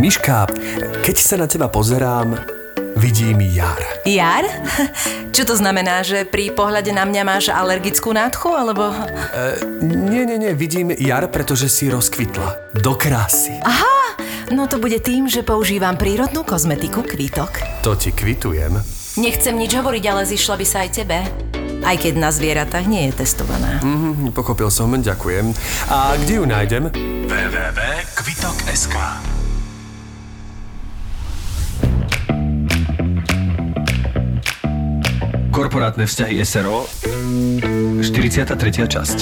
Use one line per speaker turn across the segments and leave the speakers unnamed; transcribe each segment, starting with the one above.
Miška, keď sa na teba pozerám, vidím jar.
Jar? Čo to znamená, že pri pohľade na mňa máš alergickú nádchu, alebo...
Nie, nie, nie, vidím jar, pretože si rozkvitla. Do krásy.
Aha, no to bude tým, že používam prírodnú kozmetiku Kvítok.
To ti kvitujem.
Nechcem nič hovoriť, ale zišla by sa aj tebe. Aj keď na zvieratách nie je testovaná.
Mhm, pochopil som, ďakujem. A kde ju nájdem?
www.kvitok.sk
Korporátne vzťahy SRO 43. časť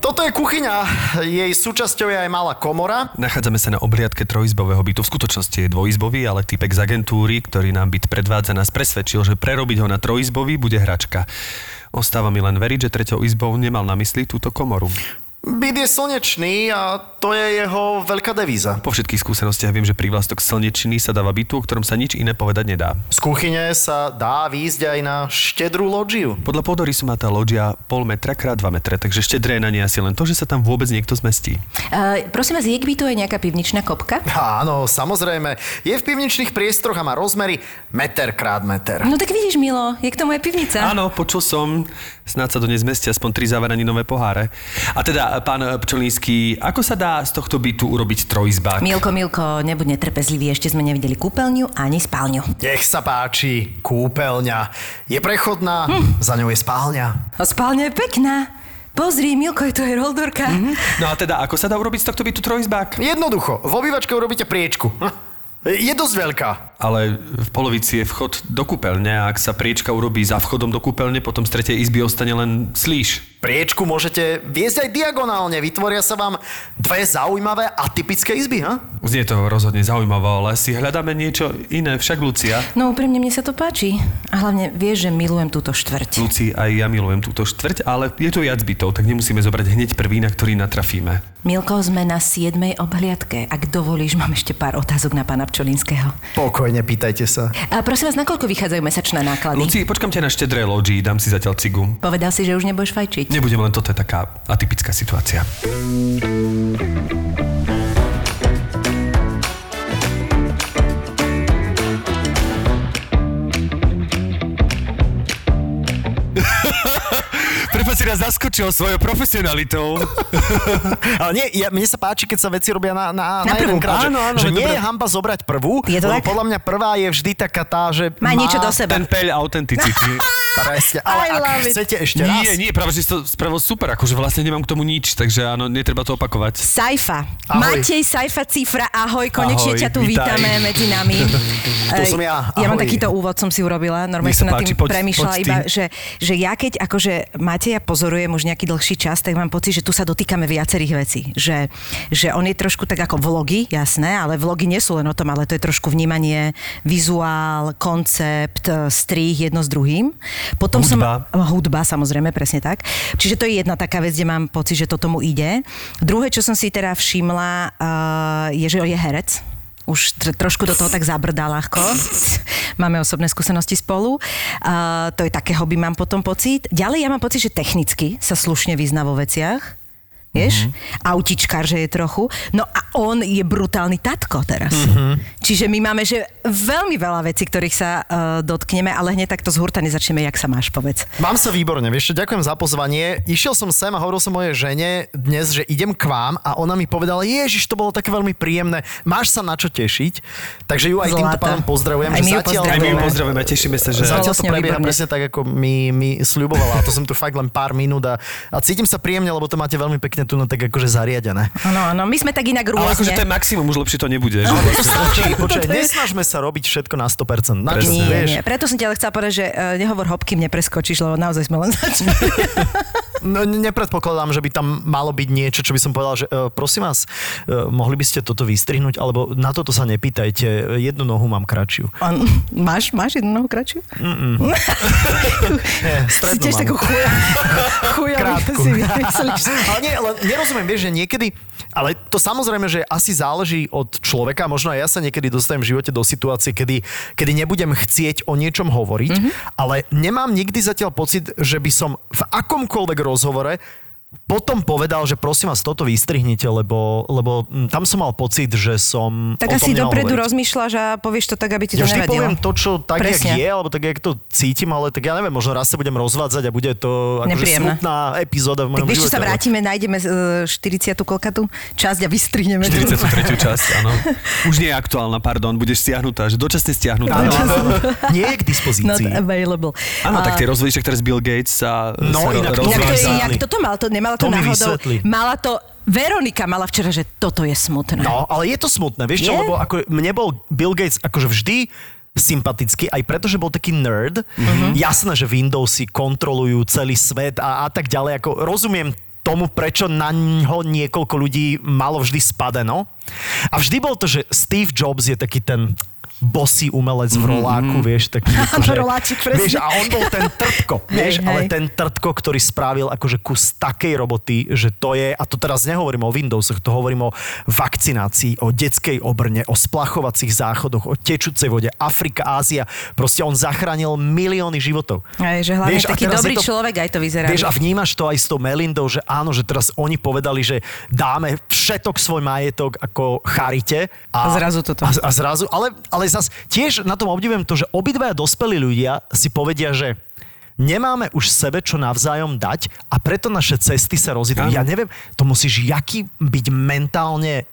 Toto je kuchyňa. Jej súčasťou je aj malá komora.
Nachádzame sa na obliadke trojizbového bytu. V skutočnosti je dvojizbový, ale typek z agentúry, ktorý nám byt predvádza, nás presvedčil, že prerobiť ho na trojizbový bude hračka. Ostáva mi len veriť, že treťou izbou nemal na mysli túto komoru.
Byt je slnečný a to je jeho veľká devíza.
Po všetkých skúsenostiach viem, že prívlastok slnečný sa dáva bytu, o ktorom sa nič iné povedať nedá.
Z kuchyne sa dá výjsť aj na štedrú loďiu.
Podľa pôdorysu má tá loďia pol metra krát 2 metre, takže štedré na nej asi len to, že sa tam vôbec niekto zmestí.
Uh, prosím vás, je k bytu aj nejaká pivničná kopka?
Áno, samozrejme. Je v pivničných priestoroch a má rozmery meter krát meter.
No tak vidíš, Milo, je k tomu aj pivnica.
Áno, počul som, snáď sa do nej zmestia aspoň tri zavaraninové poháre. A teda, pán Pčolínsky, ako sa dá z tohto bytu urobiť trojizbák?
Milko, Milko, nebuď netrpezlivý, ešte sme nevideli kúpeľňu ani spálňu.
Nech sa páči, kúpeľňa. Je prechodná, hm. za ňou je spálňa.
A spálňa je pekná. Pozri, Milko, je to aj roldorka. Mm-hmm.
No a teda, ako sa dá urobiť z tohto bytu trojizbák?
Jednoducho, v obývačke urobíte priečku. Je dosť veľká.
Ale v polovici je vchod do kúpeľne a ak sa priečka urobí za vchodom do kúpeľne, potom z tretej izby ostane len slíš.
Priečku môžete viesť aj diagonálne. Vytvoria sa vám dve zaujímavé atypické izby, ha?
Znie to rozhodne zaujímavé, ale si hľadáme niečo iné, však Lucia.
No úprimne mne sa to páči. A hlavne vieš, že milujem túto štvrť.
Luci, aj ja milujem túto štvrť, ale je tu viac bytov, tak nemusíme zobrať hneď prvý, na ktorý natrafíme.
Milko, sme na 7. obhliadke. Ak dovolíš, mám ešte pár otázok na pána Pčolinského.
Pokojne, pýtajte sa.
A prosím vás, nakoľko vychádzajú mesačné náklady?
Luci, počkam ťa na štedré loďi, dám si zatiaľ cigu.
Povedal si, že už nebudeš fajčiť.
Nebudem, len toto je taká atypická situácia. Prepač si nás zaskočil svojou profesionalitou.
Ale nie, ja, mne sa páči, keď sa veci robia na, na,
Na
na, jeden krát.
Áno, áno,
že
dobre.
nie je hamba zobrať prvú,
Je to
lebo
tak?
podľa mňa prvá je vždy taká tá, že
Má niečo do seba.
Ten peľ autenticity.
Presne, ale
I
ak
it.
chcete ešte raz...
Nie, nie, práve, že si to spravil super, akože vlastne nemám k tomu nič, takže áno, netreba to opakovať.
Saifa.
Ahoj.
Matej Saifa Cifra, ahoj, konečne
Ahoj,
ťa tu
vítaj.
vítame medzi nami.
To som ja,
Ja mám
ahoj.
takýto úvod, som si urobila, normálne som nad tým
poď-
premýšľala
poď
iba, že, že ja keď akože Mateja pozorujem už nejaký dlhší čas, tak mám pocit, že tu sa dotýkame viacerých vecí. Že, že on je trošku tak ako vlogy, jasné, ale vlogy nie sú len o tom, ale to je trošku vnímanie, vizuál, koncept, strih jedno s druhým. Potom
Hudba.
Som, hudba, samozrejme, presne tak. Čiže to je jedna taká vec, kde mám pocit, že to tomu ide. Druhé, čo som si teda všimla, uh, je, že je herec. Už tr- trošku do toho tak zabrdá ľahko. Máme osobné skúsenosti spolu. Uh, to je také hobby, mám potom pocit. Ďalej ja mám pocit, že technicky sa slušne vyzná vo veciach. Vieš? Mm-hmm. Autičkár, že je trochu. No a on je brutálny tatko teraz. Mm-hmm. Čiže my máme, že veľmi veľa vecí, ktorých sa uh, dotkneme, ale hneď takto z hurta nezačneme, jak sa máš, povedz.
Mám sa výborne, vieš ďakujem za pozvanie. Išiel som sem a hovoril som mojej žene dnes, že idem k vám a ona mi povedala, ježiš, to bolo také veľmi príjemné, máš sa na čo tešiť. Takže ju aj týmto
Zlata.
pádom pozdravujem,
Aj
že
my ju
zatiaľ,
Aj my ju
Pozdravujeme.
tešíme sa, že...
zatiaľ to prebieha presne tak, ako mi, mi sľubovala. A to som tu fakt len pár minút a, a cítim sa príjemne, lebo to máte veľmi pekne tu no tak akože zariadené.
Áno, áno, my sme tak inak
Ale akože
rôzne.
to je maximum, už lepšie to nebude.
Stačí, počkaj, nesnažme sa robiť všetko na 100%. Na čo,
Nie,
vieš?
nie, preto som ti ale chcela povedať, že uh, nehovor hopky mne preskočíš, lebo naozaj sme len začali.
No, ne- nepredpokladám, že by tam malo byť niečo, čo by som povedal, že uh, prosím vás, uh, mohli by ste toto vystrihnúť, alebo na toto sa nepýtajte, jednu nohu mám kratšiu.
On, máš, máš jednu nohu kratšiu?
Nie,
Si tiež
mám.
takú chuja, chuja si vymyslíš.
ale nie, ale nerozumiem, vieš, že niekedy, ale to samozrejme, že asi záleží od človeka, možno aj ja sa niekedy dostanem v živote do situácie, kedy, kedy nebudem chcieť o niečom hovoriť,
Mhm.
mm-hmm. ale nemám nikdy zatiaľ pocit, že by som v akomkoľvek rozhovore potom povedal, že prosím vás, toto vystrihnite, lebo, lebo tam som mal pocit, že som
Tak
o tom
asi dopredu
hovoriť.
rozmýšľaš a povieš to tak, aby ti
Ja
to
vždy
nevadilo.
poviem to, čo tak,
Presne.
jak je, alebo tak, jak to cítim, ale tak ja neviem, možno raz sa budem rozvádzať a bude to akože smutná epizóda v
Tak
mojom
vieš, čo
živote.
sa
ale-
vrátime, nájdeme uh, 40. kolkatu časť a vystrihneme. to.
43. časť, áno. Už nie je aktuálna, pardon, budeš stiahnutá, že dočasne stiahnutá.
Áno, áno. Nie je k
Not
dispozícii.
available.
Áno, tak tie rozvody, však teraz Bill Gates sa,
No,
sa
inak to
Jak, to jak toto mal, to nemala to,
To
náhodou. Mala to, Veronika mala včera, že toto je smutné.
No, ale je to smutné, vieš čo,
Je?
lebo ako mne bol Bill Gates akože vždy sympatický, aj preto, že bol taký nerd.
Mhm.
Mm-hmm. Jasné, že Windowsy kontrolujú celý svet a, a tak ďalej. Ako rozumiem tomu, prečo na ňo niekoľko ľudí malo vždy spadeno. A vždy bol to, že Steve Jobs je taký ten bosý umelec v roláku, vieš, taký
Áno,
akože,
roláčik,
vieš, a on bol ten trtko, vieš,
Hej,
ale
hej.
ten trtko, ktorý spravil akože kus takej roboty, že to je, a to teraz nehovorím o Windowsoch, to hovorím o vakcinácii, o detskej obrne, o splachovacích záchodoch, o tečúcej vode, Afrika, Ázia, proste on zachránil milióny životov.
Aj, že hlavne
Vieš, a
taký dobrý
to-
človek aj to vyzerá.
Vieš, a vnímaš to aj s tou Melindou, že áno, že teraz oni povedali, že dáme všetok svoj majetok ako charite.
A zrazu toto.
A, a zrazu, ale, ale zas tiež na tom obdivujem to, že obidvaja dospelí ľudia si povedia, že nemáme už sebe čo navzájom dať a preto naše cesty sa rozídu. Ja neviem, to musíš jaký byť mentálne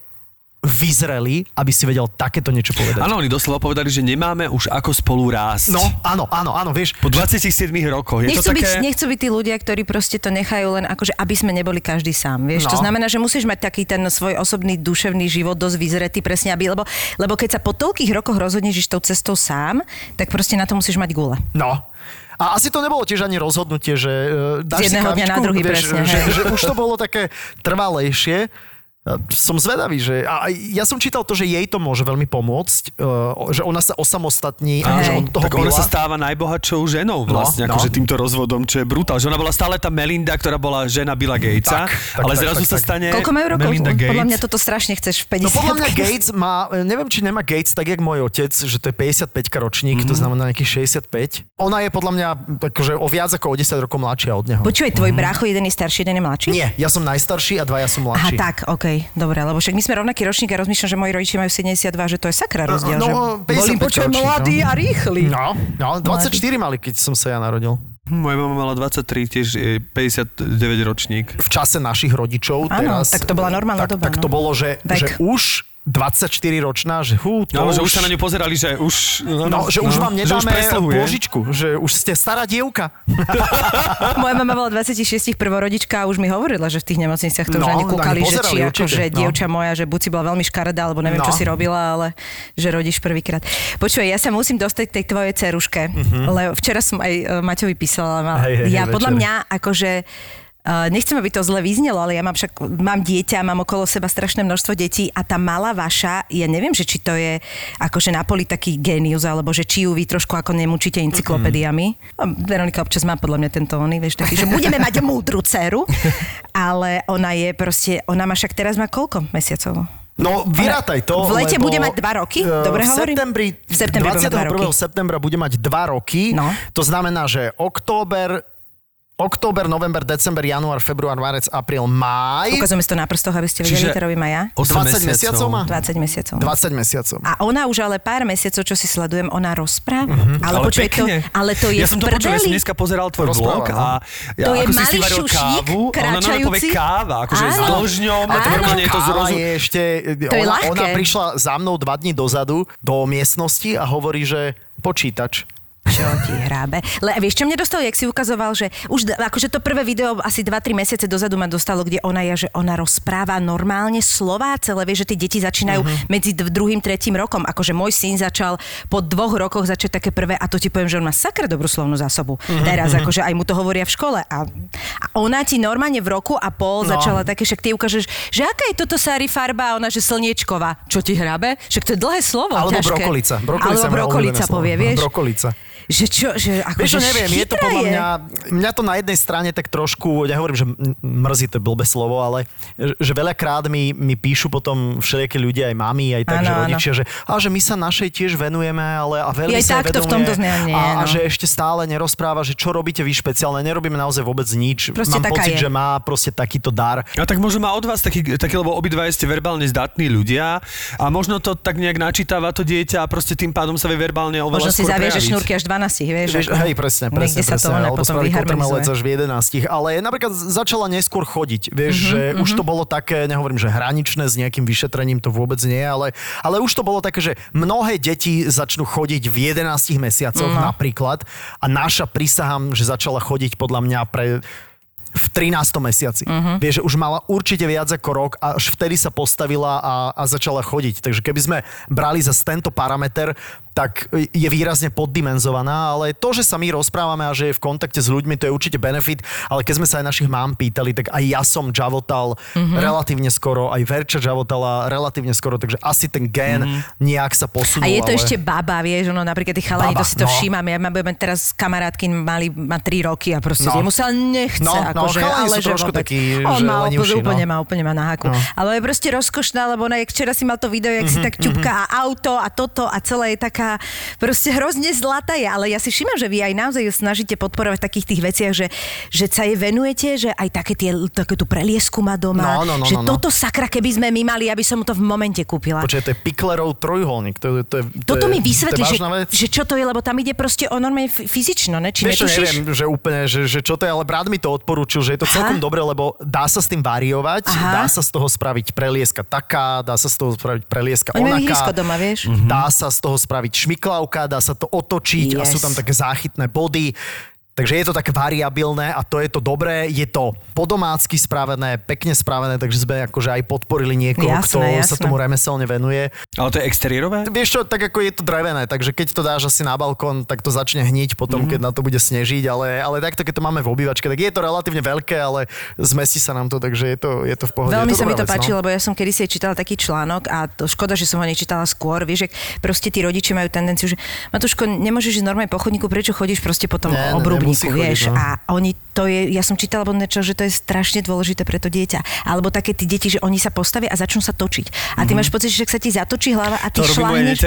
vyzrelý, aby si vedel takéto niečo povedať.
Áno, oni doslova povedali, že nemáme už ako spolu rásť.
No, áno, áno, áno, vieš.
Po 27 rokoch. Je
Nechcú,
to
byť,
také...
nechcú byť tí ľudia, ktorí proste to nechajú len akože, aby sme neboli každý sám. Vieš?
No.
To znamená, že musíš mať taký ten svoj osobný duševný život dosť vyzretý presne, aby, lebo, lebo keď sa po toľkých rokoch rozhodneš ísť tou cestou sám, tak proste na to musíš mať gule.
No. A asi to nebolo tiež ani rozhodnutie, že uh, dáš
jedného
si
dňa na druhý,
vieš,
presne,
že,
hej.
že, už to bolo také trvalejšie. Som zvedavý, že... A ja som čítal to, že jej to môže veľmi pomôcť, uh, že ona sa osamostatní a že on toho
tak ona sa stáva najbohatšou ženou vlastne,
No,
no, akože
no.
týmto rozvodom, čo je brutál. Že ona bola stále tá Melinda, ktorá bola žena Billa Gatesa,
Tak, tak,
ale
tak,
zrazu
tak,
sa
tak.
stane
Koľko majú rokov?
Melinda Gates.
Podľa mňa toto strašne chceš v 50
No podľa mňa Gates má, neviem, či nemá Gates tak, jak môj otec, že to je 55 ročník,
Mhm.
mm-hmm. to znamená nejakých 65. Ona je podľa mňa akože o viac ako o 10 rokov mladšia od neho.
Počúvaj, tvoj brácho, jeden je starší, jeden je mladší?
Nie, ja som najstarší a dvaja som
Aha,
mladší.
tak, okej, dobre, lebo však my sme rovnaký ročník a rozmýšľam, že moji rodičia majú 72, že to je sakra rozdiel,
No,
že
55
boli počujem
no.
mladí a rýchli.
No, no, 24 mali, keď som sa ja narodil.
Moja mama mala 23, tiež je 59 ročník.
v čase našich rodičov
Áno,
teraz...
tak to bola normálna
tak,
doba,
Tak to
no.
bolo, že, že už 24 ročná, že hú, to
No, že
už...
už sa na ňu pozerali, že už...
No, že už vám
že už
nedáme pôžičku, že už ste stará dievka.
Moja mama bola 26 prvorodička a už mi hovorila, že v tých nemocniciach to už
No,
ani
no,
kúkali, že či
určite,
akože
no.
dievča moja, že buď si bola veľmi škaredá, alebo neviem,
No.
čo si robila, ale že rodíš prvýkrát. Počuj, ja sa musím dostať k tej tvojej ceruške, lebo včera som aj e, Maťovi písala.
Hej, hej,
ja
hej,
podľa
večer.
mňa akože nechcem, aby to zle vyznelo, ale ja mám však, mám dieťa, mám okolo seba strašné množstvo detí a tá malá vaša, ja neviem, že či to je akože na poli taký génius, alebo že či ju vy trošku ako nemučíte encyklopédiami. A Veronika občas má podľa mňa tento oný, vieš, taký, že budeme mať múdru dceru, ale ona je proste, ona má však teraz má koľko mesiacov?
No, vyrátaj to,
V lete bude mať dva roky?
eh,
Dobre
v
hovorím?
septembri,
V septembri bude mať dva
21.
roky.
septembra bude mať dva roky.
No.
To znamená, že október, október, november, december, január, február, marec, apríl, máj.
Ukazujeme si to na prstoch, aby ste vedeli,
Čiže-
to robím aj ja.
8
20 mesiacov má?
20 mesiacov.
20 mesiacov.
A ona už ale pár mesiacov, čo si sledujem, ona rozpráva.
Mhm.
Ale,
Ale
počuj, to, ale to je
ja som to počul, ja som dneska pozeral tvoj
Rozpráva,
vlog
no.
a ja,
To je
ako si varil kávu, ona povie káva, akože s dlžňom, a
Áno.
tak nie je to
Káva
zrozu...
je ešte,
To je
ona,
ľahké.
ona prišla za mnou dva dní dozadu do miestnosti a hovorí, že počítač.
Čo ti hrábe? Le, vieš, čo mňa dostalo, jak si ukazoval, že už akože to prvé video asi 2-3 mesiace dozadu ma dostalo, kde ona je, že ona rozpráva normálne slová celé, vieš, že tie deti začínajú
Mhm.
uh-huh. medzi druhým, tretím rokom. Akože môj syn začal po dvoch rokoch začať také prvé a to ti poviem, že on má sakra dobrú slovnú zásobu.
Mhm,
Uh-huh. Teraz, akože aj mu to hovoria v škole. A, a ona ti normálne v roku a pol
No.
začala také, však ty ukážeš, že aká je toto sári farba a ona, že slniečková. Čo ti hrabe? Však to je dlhé slovo.
Alebo
ťažké.
brokolica. Brokolica
Alebo brokolica povie, vieš.
Brokolica.
Že čo, že ako,
Vieš,
že
neviem, je to podľa mňa, mňa to na jednej strane tak trošku, ja hovorím, že mrzí to blbé slovo, ale že- že veľakrát mi, mi píšu potom všelijaké ľudia, aj mami, aj tak,
Áno,
že rodičia, že, a že my sa našej tiež venujeme, ale a veľmi
aj
sa
takto v tomto zne- nie,
a, a
no.
že ešte stále nerozpráva, že čo robíte vy špeciálne, nerobíme naozaj vôbec nič.
Proste
Mám pocit,
je.
že má proste takýto dar.
A tak možno má od vás taký, taký, lebo obidva ste verbálne zdatní ľudia a možno to tak nejak načítava to dieťa a proste tým pádom sa vie verbálne oveľa
Možno si
prejaviť.
šnúrky až 12, vieš.
Vieš,
ako-
hej, presne, presne,
Niekde sa to
presne. alebo
potom
spraví kotrmelec až v 11. Ale napríklad začala neskôr chodiť. Vieš,
Mhm,
mm-hmm, že už to bolo také, nehovorím, že hraničné s nejakým vyšetrením, to vôbec nie, ale, ale už to bolo také, že mnohé deti začnú chodiť v 11 mesiacoch
No.
napríklad a naša prisahám, že začala chodiť podľa mňa pre v 13. mesiaci.
Mhm.
Uh-huh. Vieš, že už mala určite viac ako rok a až vtedy sa postavila a, a začala chodiť. Takže keby sme brali za tento parameter, tak je výrazne poddimenzovaná, ale to, že sa my rozprávame a že je v kontakte s ľuďmi, to je určite benefit, ale keď sme sa aj našich mám pýtali, tak aj ja som žavotal
Mhm.
uh-huh. relatívne skoro, aj Verča žavotala relatívne skoro, takže asi ten gen uh-huh. nejak sa posunul.
A je to
ale...
ešte baba, vieš, ono napríklad tí chalani,
Baba,
to si to
no.
všímam. Ja mám, teraz kamarátky, mali, má 3 roky a proste
No.
no. jemu sa nechce.
No, no, chalani
ale
sú
že
trošku
vôbec.
takí,
On
že
má
lenivší,
úplne, úplne
no.
má, úplne má na haku.
No.
Ale je proste rozkošná, lebo ona, jak včera si mal to video, jak si tak ťupka a auto a toto a celé je taká, proste hrozne zlatá je. Ale ja si všímam, že vy aj naozaj ju snažíte podporovať v takých tých veciach, že, že sa jej venujete, že aj také, tie, také tú preliesku má doma.
No, no, no,
že
no, no.
toto sakra, keby sme my mali, aby som mu to v momente kúpila.
Počkaj, to je Piklerov trojuholník. To, je- to je, to
Toto mi vysvetli,
to
že, že čo to je, lebo tam ide proste o normálne fyzično, ne? Či
Vieš neviem, že úplne, že, že čo to je, ale brat mi to odporúčil, že je to
Aha.
celkom dobre, lebo dá sa s tým variovať,
Aha.
dá sa z toho spraviť prelieska taká, dá sa z toho spraviť prelieska
Oni
onaká.
doma, vieš?
Dá sa z toho spraviť šmiklavka, dá sa to otočiť a
Yes.
sú tam také záchytné body. Takže je to také variabilné a to je to dobré. Je to podomácky spravené, pekne spravené, takže sme akože aj podporili niekoho,
Jasné,
kto sa
jasné.
tomu remeselne venuje.
Ale to je exteriérové?
Vieš čo, tak ako je to drevené, takže keď to dáš asi na balkón, tak to začne hniť potom,
Mhm.
mm-hmm. keď na to bude snežiť, ale, ale takto, keď to máme v obývačke, tak je to relatívne veľké, ale zmestí sa nám to, takže je to, je to v pohode.
Veľmi sa mi to
vec,
páči,
no.
lebo ja som kedy si čítala taký článok a to škoda, že som ho nečítala skôr. Vieš, že proste tí rodičia majú tendenciu, že Matúško, nemôžeš ísť normálne po chodníku, prečo chodíš proste po tom
Ne, ne,
obrubníku,
chodiť,
vieš.
no.
A oni to je, ja som čítala alebo niečo, že to je strašne dôležité pre to dieťa. Alebo také tí deti, že oni sa postavia a začnú sa točiť. A ty máš pocit, že sa ti zatočí hlava a ty
To
šláhneš.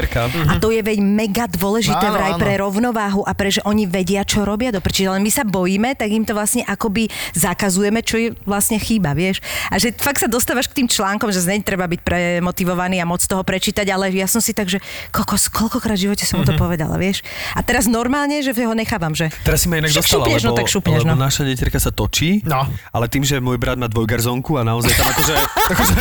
A to je veď mega dôležité
Áno,
vraj
áno.
pre rovnováhu a pre, že oni vedia, čo robia do prčí. Ale my sa bojíme, tak im to vlastne akoby zakazujeme, čo je vlastne chýba, vieš. A že fakt sa dostávaš k tým článkom, že zneď treba byť premotivovaný a moc toho prečítať, ale ja som si tak, že kokos, koľkokrát v živote som mu to povedala, vieš. A teraz normálne, že ho nechávam, že
Teraz si ma inak
Však
dostala,
šupneš,
lebo,
no tak šupneš,
lebo
no.
naša netierka sa točí,
No.
ale tým, že môj brat má dvojgarzónku a naozaj tam akože, akože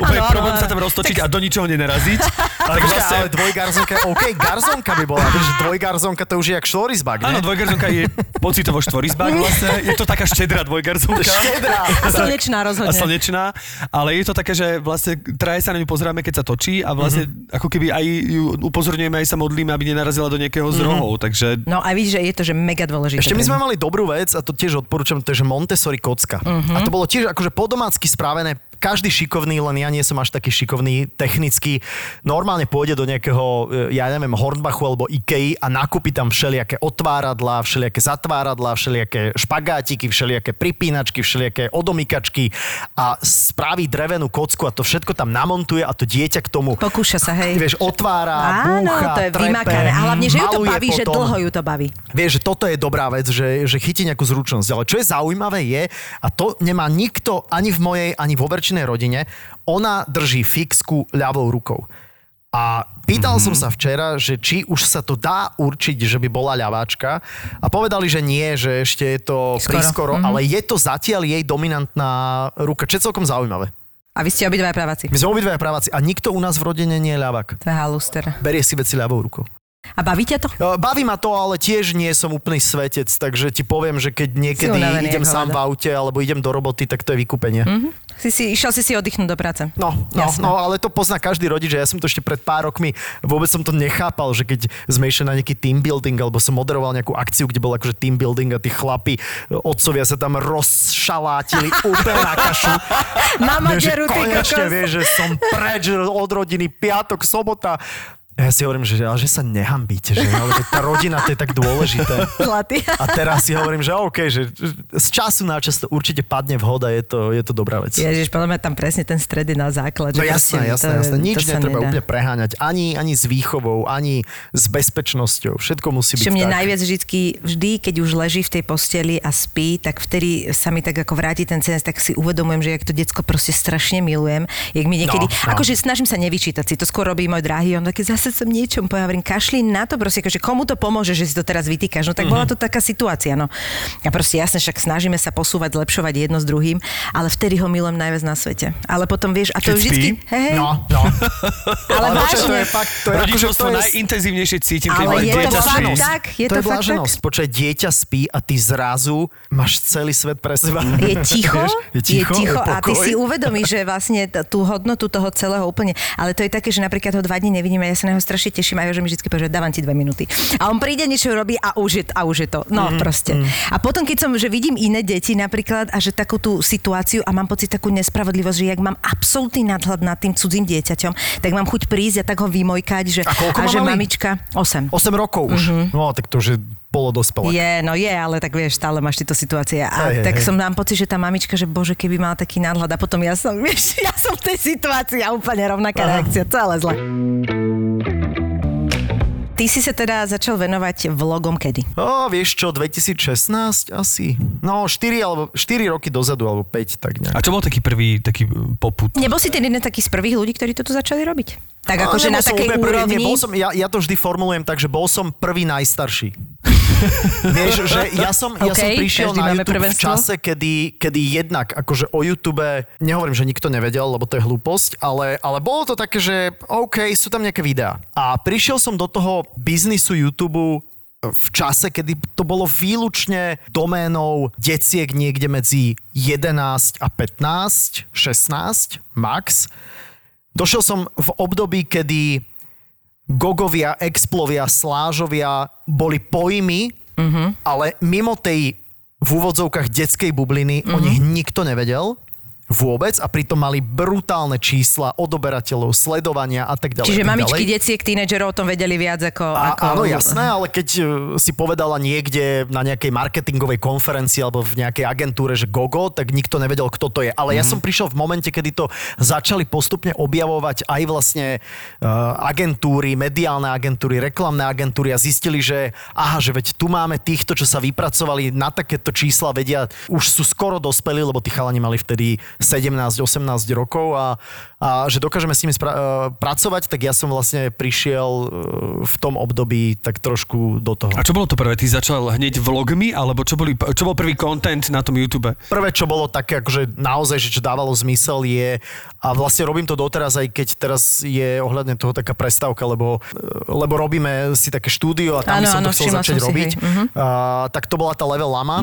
úplne
áno,
problém
áno.
sa tam roztočiť a do ničoho nenaraziť.
Ale,
tak vlastne,
ale dvojgarzonka, OK, garzonka by bola, vieš, dvojgarzonka to už je jak šlorizbak,
áno,
ne?
dvojgarzónka je pocitovo štvorizbák vlastne, je to taká štedrá dvojgarzónka.
Štedrá.
A slnečná rozhodne.
A slnečná, ale je to také, že vlastne traje sa na ňu pozeráme, keď sa točí a vlastne
Mhm.
mm-hmm. ako keby aj ju upozorňujeme, aj sa modlíme, aby nenarazila do nejakého z rohov, takže
No a vidíš, že je to, že mega dôležité.
Ešte my sme mali dobrú vec a to tiež odporúčam, to je, že Montessori kocka. Uh-huh. A to bolo tiež akože podomácky spravené, každý šikovný, len ja nie som až taký šikovný technicky, normálne pôjde do nejakého, e, ja neviem, Hornbachu alebo Ikei a nakúpi tam všelijaké otváradlá, všelijaké zatváradlá, všelijaké špagátiky, všelijaké pripínačky, všelijaké odomykačky a spraví drevenú kocku a to všetko tam namontuje a to dieťa k tomu
Pokúša sa, hej.
Vieš, otvára,
Áno,
búcha,
to je
trepe,
vymakané. A hlavne, že ju to baví, že
potom.
dlho ju to baví.
Vieš, že toto je dobrá vec, že, že chytí nejakú zručnosť. Ale čo je zaujímavé je, a to nemá nikto ani v mojej, ani vo verčinej rodine, ona drží fixku ľavou rukou. A pýtal mm-hmm. som sa včera, že či už sa to dá určiť, že by bola ľaváčka a povedali, že nie, že ešte je to
Skoro.
prískoro,
Mhm.
mm-hmm. ale je to zatiaľ jej dominantná ruka, čo je celkom zaujímavé.
A vy ste obidva praváci.
My sme obidvaja praváci a nikto u nás v rodine nie je ľavák.
To je haluster.
Berie si veci ľavou rukou.
A baví ťa to?
E, Baví ma to, ale tiež nie som úplný svetec, takže ti poviem, že keď niekedy idem sám v aute alebo idem do roboty, tak to je vykúpenie. Mm.
Si, si, išiel si si oddychnúť do práce.
No, no, no, ale to pozná každý rodič, že ja som to ešte pred pár rokmi, vôbec som to nechápal, že keď sme išli na nejaký team building, alebo som moderoval nejakú akciu, kde bol akože team building a tí chlapi, otcovia sa tam rozšalátili úplne na kašu.
Mama
Vieš, že konečne, vieš, že som preč od rodiny, piatok, sobota. Ja si hovorím, že, ale že sa nehambíte, že, ale že tá rodina to je tak dôležité.
Zlatý.
A teraz si hovorím, že OK, že z času na čas to určite padne vhoda, je to, je to dobrá vec.
Ježiš, podľa mňa tam presne ten stred na základ.
No jasné,
proste
jasné, jasné. Nič netreba
nedá.
úplne preháňať. Ani, ani s výchovou, ani s bezpečnosťou. Všetko musí byť
Čo mne
tak.
najviac vždy, vždy, keď už leží v tej posteli a spí, tak vtedy sa mi tak ako vráti ten cenec, tak si uvedomujem, že jak to decko proste strašne milujem. Jak mi niekedy,
No,
no,
no.
akože snažím sa nevyčítať si, to skôr robí môj drahý, on taký zase som niečom povedal, hovorím, kašli na to proste, akože komu to pomôže, že si to teraz vytýkaš. No tak bola to taká situácia, no. A proste jasne, však snažíme sa posúvať, zlepšovať jedno s druhým, ale vtedy ho milujem najviac na svete. Ale potom vieš, a to
Keď
je vždycky, hej, hej,
No, no.
ale
Ale počkaj, to
vážne.
je fakt, to je akože,
Rodičovstvo
to je,
najintenzívnejšie cítim, keď
Ale je to
dieťa
fakt
spí.
tak, je
to,
to
je
fakt
bláženosť. Počkaj, dieťa spí a ty zrazu máš celý svet pre seba.
je ticho,
Vieš, je ticho,
je ticho a ty si uvedomíš, že vlastne tú hodnotu toho celého úplne, ale to je také, že napríklad ho dva dní nevidím a ja sa na neho strašne teším a že mi vždy povie, že dávam ti dve minúty. A on príde, niečo robí a už je, a už je to. No
Mhm,
proste. A potom, keď som, že vidím iné deti napríklad a že takú tú situáciu a mám pocit takú nespravodlivosť, že jak mám absolútny nadhľad nad tým cudzím dieťaťom, tak mám chuť prísť a tak ho vymojkať, že,
A má
že mamička, 8.
8 rokov už. No, tak to už je polodospelák.
Je, no je, ale tak vieš, stále máš tieto situácie. A
Hej,
tak
hej.
som mám pocit, že tá mamička, že bože, keby mala taký náhľad a potom ja som, vieš, ja som v tej situácii a úplne rovnaká
Aha.
reakcia, celé zle. Ty si sa teda začal venovať vlogom kedy?
O, vieš čo, 2016 asi. No, 4, alebo, 4 roky dozadu, alebo 5, tak nejak.
A čo bol taký prvý taký poput?
Nebol si ten jeden taký z prvých ľudí, ktorí toto začali robiť? Tak akože na
som
takej
úplne prvý,
úrovni?
Nie, bol som, ja, ja to vždy formulujem tak, že bol som prvý najstarší. Vieš, že ja som, ja som
OK,
prišiel na YouTube v
prvenstvo.
čase, kedy, kedy jednak akože o YouTube, nehovorím, že nikto nevedel, lebo to je hlúposť, ale, ale bolo to také, že OK, sú tam nejaké videá. A prišiel som do toho biznisu YouTube v čase, kedy to bolo výlučne doménou deciek niekde medzi 11 a 15, 16 max. Došiel som v období, kedy gogovia, explovia, slážovia boli pojmy, mm-hmm. ale mimo tej v úvodzovkách detskej bubliny mm-hmm. o nich nikto nevedel vôbec a pritom mali brutálne čísla odoberateľov, sledovania a tak ďalej.
Čiže mamičky
ďalej.
deciek, tínedžerov o tom vedeli viac ako...
A,
ako...
Áno, jasné, ale keď e, si povedala niekde na nejakej marketingovej konferencii alebo v nejakej agentúre, že Gogo, tak nikto nevedel, kto to je. Ale ja som prišiel v momente, kedy to začali postupne objavovať aj vlastne uh, agentúry, mediálne agentúry, reklamné agentúry a zistili, že aha, že veď tu máme týchto, čo sa vypracovali na takéto čísla, vedia, už sú skoro dospelí, lebo tí chalani mali vtedy 17-18 rokov a, a že dokážeme s nimi spra- uh, pracovať, tak ja som vlastne prišiel uh, v tom období tak trošku do toho.
A čo bolo to prvé? Ty začal hneď vlogmi, alebo čo, boli, čo bol prvý content na tom YouTube?
Prvé, čo bolo také, akože naozaj, že čo dávalo zmysel je, a vlastne robím to doteraz, aj keď teraz je ohľadne toho taká prestávka, lebo, lebo robíme si také štúdio a tam
Áno,
by som
áno,
to chcel začať
si,
robiť.
mhm.
A, tak to bola tá Level Lama.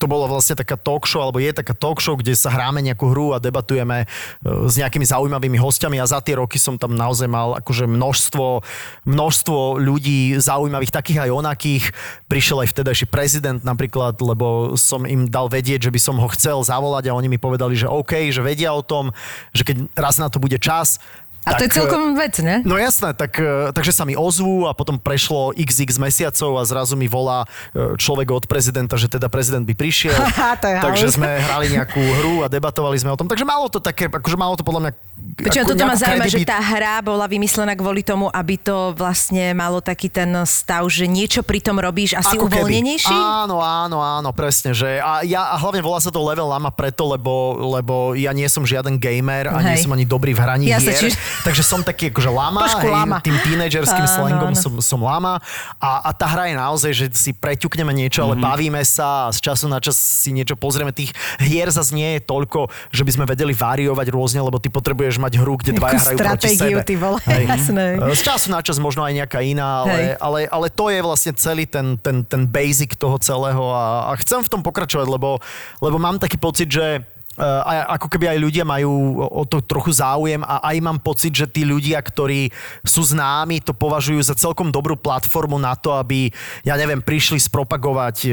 To bolo vlastne taká talk show, alebo je taká talk show, kde sa hráme nejakú hru a debatujeme e, s nejakými zaujímavými hostiami a za tie roky som tam naozaj mal akože množstvo, množstvo ľudí zaujímavých, takých aj onakých. Prišiel aj vtedajší prezident napríklad, lebo som im dal vedieť, že by som ho chcel zavolať a oni mi povedali, že OK, že vedia o tom, že keď raz na to bude čas,
A to je
tak,
celkom vec, ne?
No jasné, tak, e, takže sa mi ozvú a potom prešlo xx mesiacov a zrazu mi volá e, človek od prezidenta, že teda prezident by prišiel.
To je
takže sme hrali nejakú hru a debatovali sme o tom. Takže malo to také, akože malo to podľa mňa
Počujem, toto ma zaujíma, že tá hra bola vymyslená kvôli tomu, aby to vlastne malo taký ten stav, že niečo pri tom robíš asi
Ako keby.
uvoľnenejší?
Áno, áno, áno, presne. Že a, ja, a hlavne volá sa to Level Lama preto, lebo, lebo ja nie som žiaden gamer a nie
Hej.
som ani dobrý v hraní
Jasne,
hier.
čiže-
Takže som taký akože lama,
Trošku
hej,
lama.
tým tínedžerským slangom
áno.
som, som lama. A, a tá hra je naozaj, že si preťukneme niečo, ale
Mhm.
bavíme sa a z času na čas si niečo pozrieme. Tých hier zase nie je toľko, že by sme vedeli variovať rôzne, lebo ty potrebuješ mať hru, kde dvaja hrajú proti sebe.
ty vole,
Hej.
jasné.
Z času na čas možno aj nejaká iná, ale,
Hej.
ale, ale to je vlastne celý ten, ten, ten basic toho celého a, a chcem v tom pokračovať, lebo, lebo mám taký pocit, že a ako keby aj ľudia majú o to trochu záujem a aj mám pocit, že tí ľudia, ktorí sú známi, to považujú za celkom dobrú platformu na to, aby, ja neviem, prišli spropagovať e,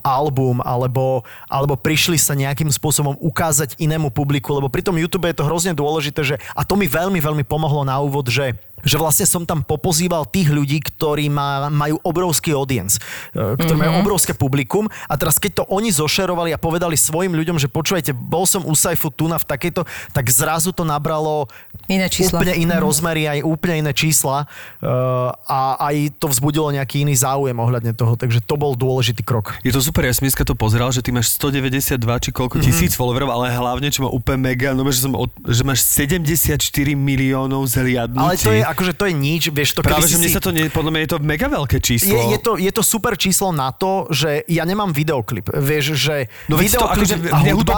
album alebo, alebo prišli sa nejakým spôsobom ukázať inému publiku, lebo pri tom YouTube je to hrozne dôležité, že, a to mi veľmi, veľmi pomohlo na úvod, že že vlastne som tam popozýval tých ľudí, ktorí má, majú obrovský audience, e, ktorí mm-hmm. majú mhm. obrovské publikum a teraz keď to oni zošerovali a povedali svojim ľuďom, že počujete, bol som u Saifu tu na v takejto, tak zrazu to nabralo
iné čísla.
úplne iné mm-hmm. rozmery, aj úplne iné čísla uh, a aj to vzbudilo nejaký iný záujem ohľadne toho, takže to bol dôležitý krok.
Je to super, ja som dneska to pozeral, že ty máš 192 či koľko mm-hmm. tisíc followerov, ale hlavne, čo má úplne mega, no že, som od, že máš 74 miliónov zhliadnutí.
Ale to je akože to je nič, vieš, to
Práve, že mne si... sa to, nie, podľa mňa je to mega veľké číslo.
Je, je, to, je to super číslo na to, že ja nemám videoklip, vieš, že
no, videoklip to, akože, a hudba...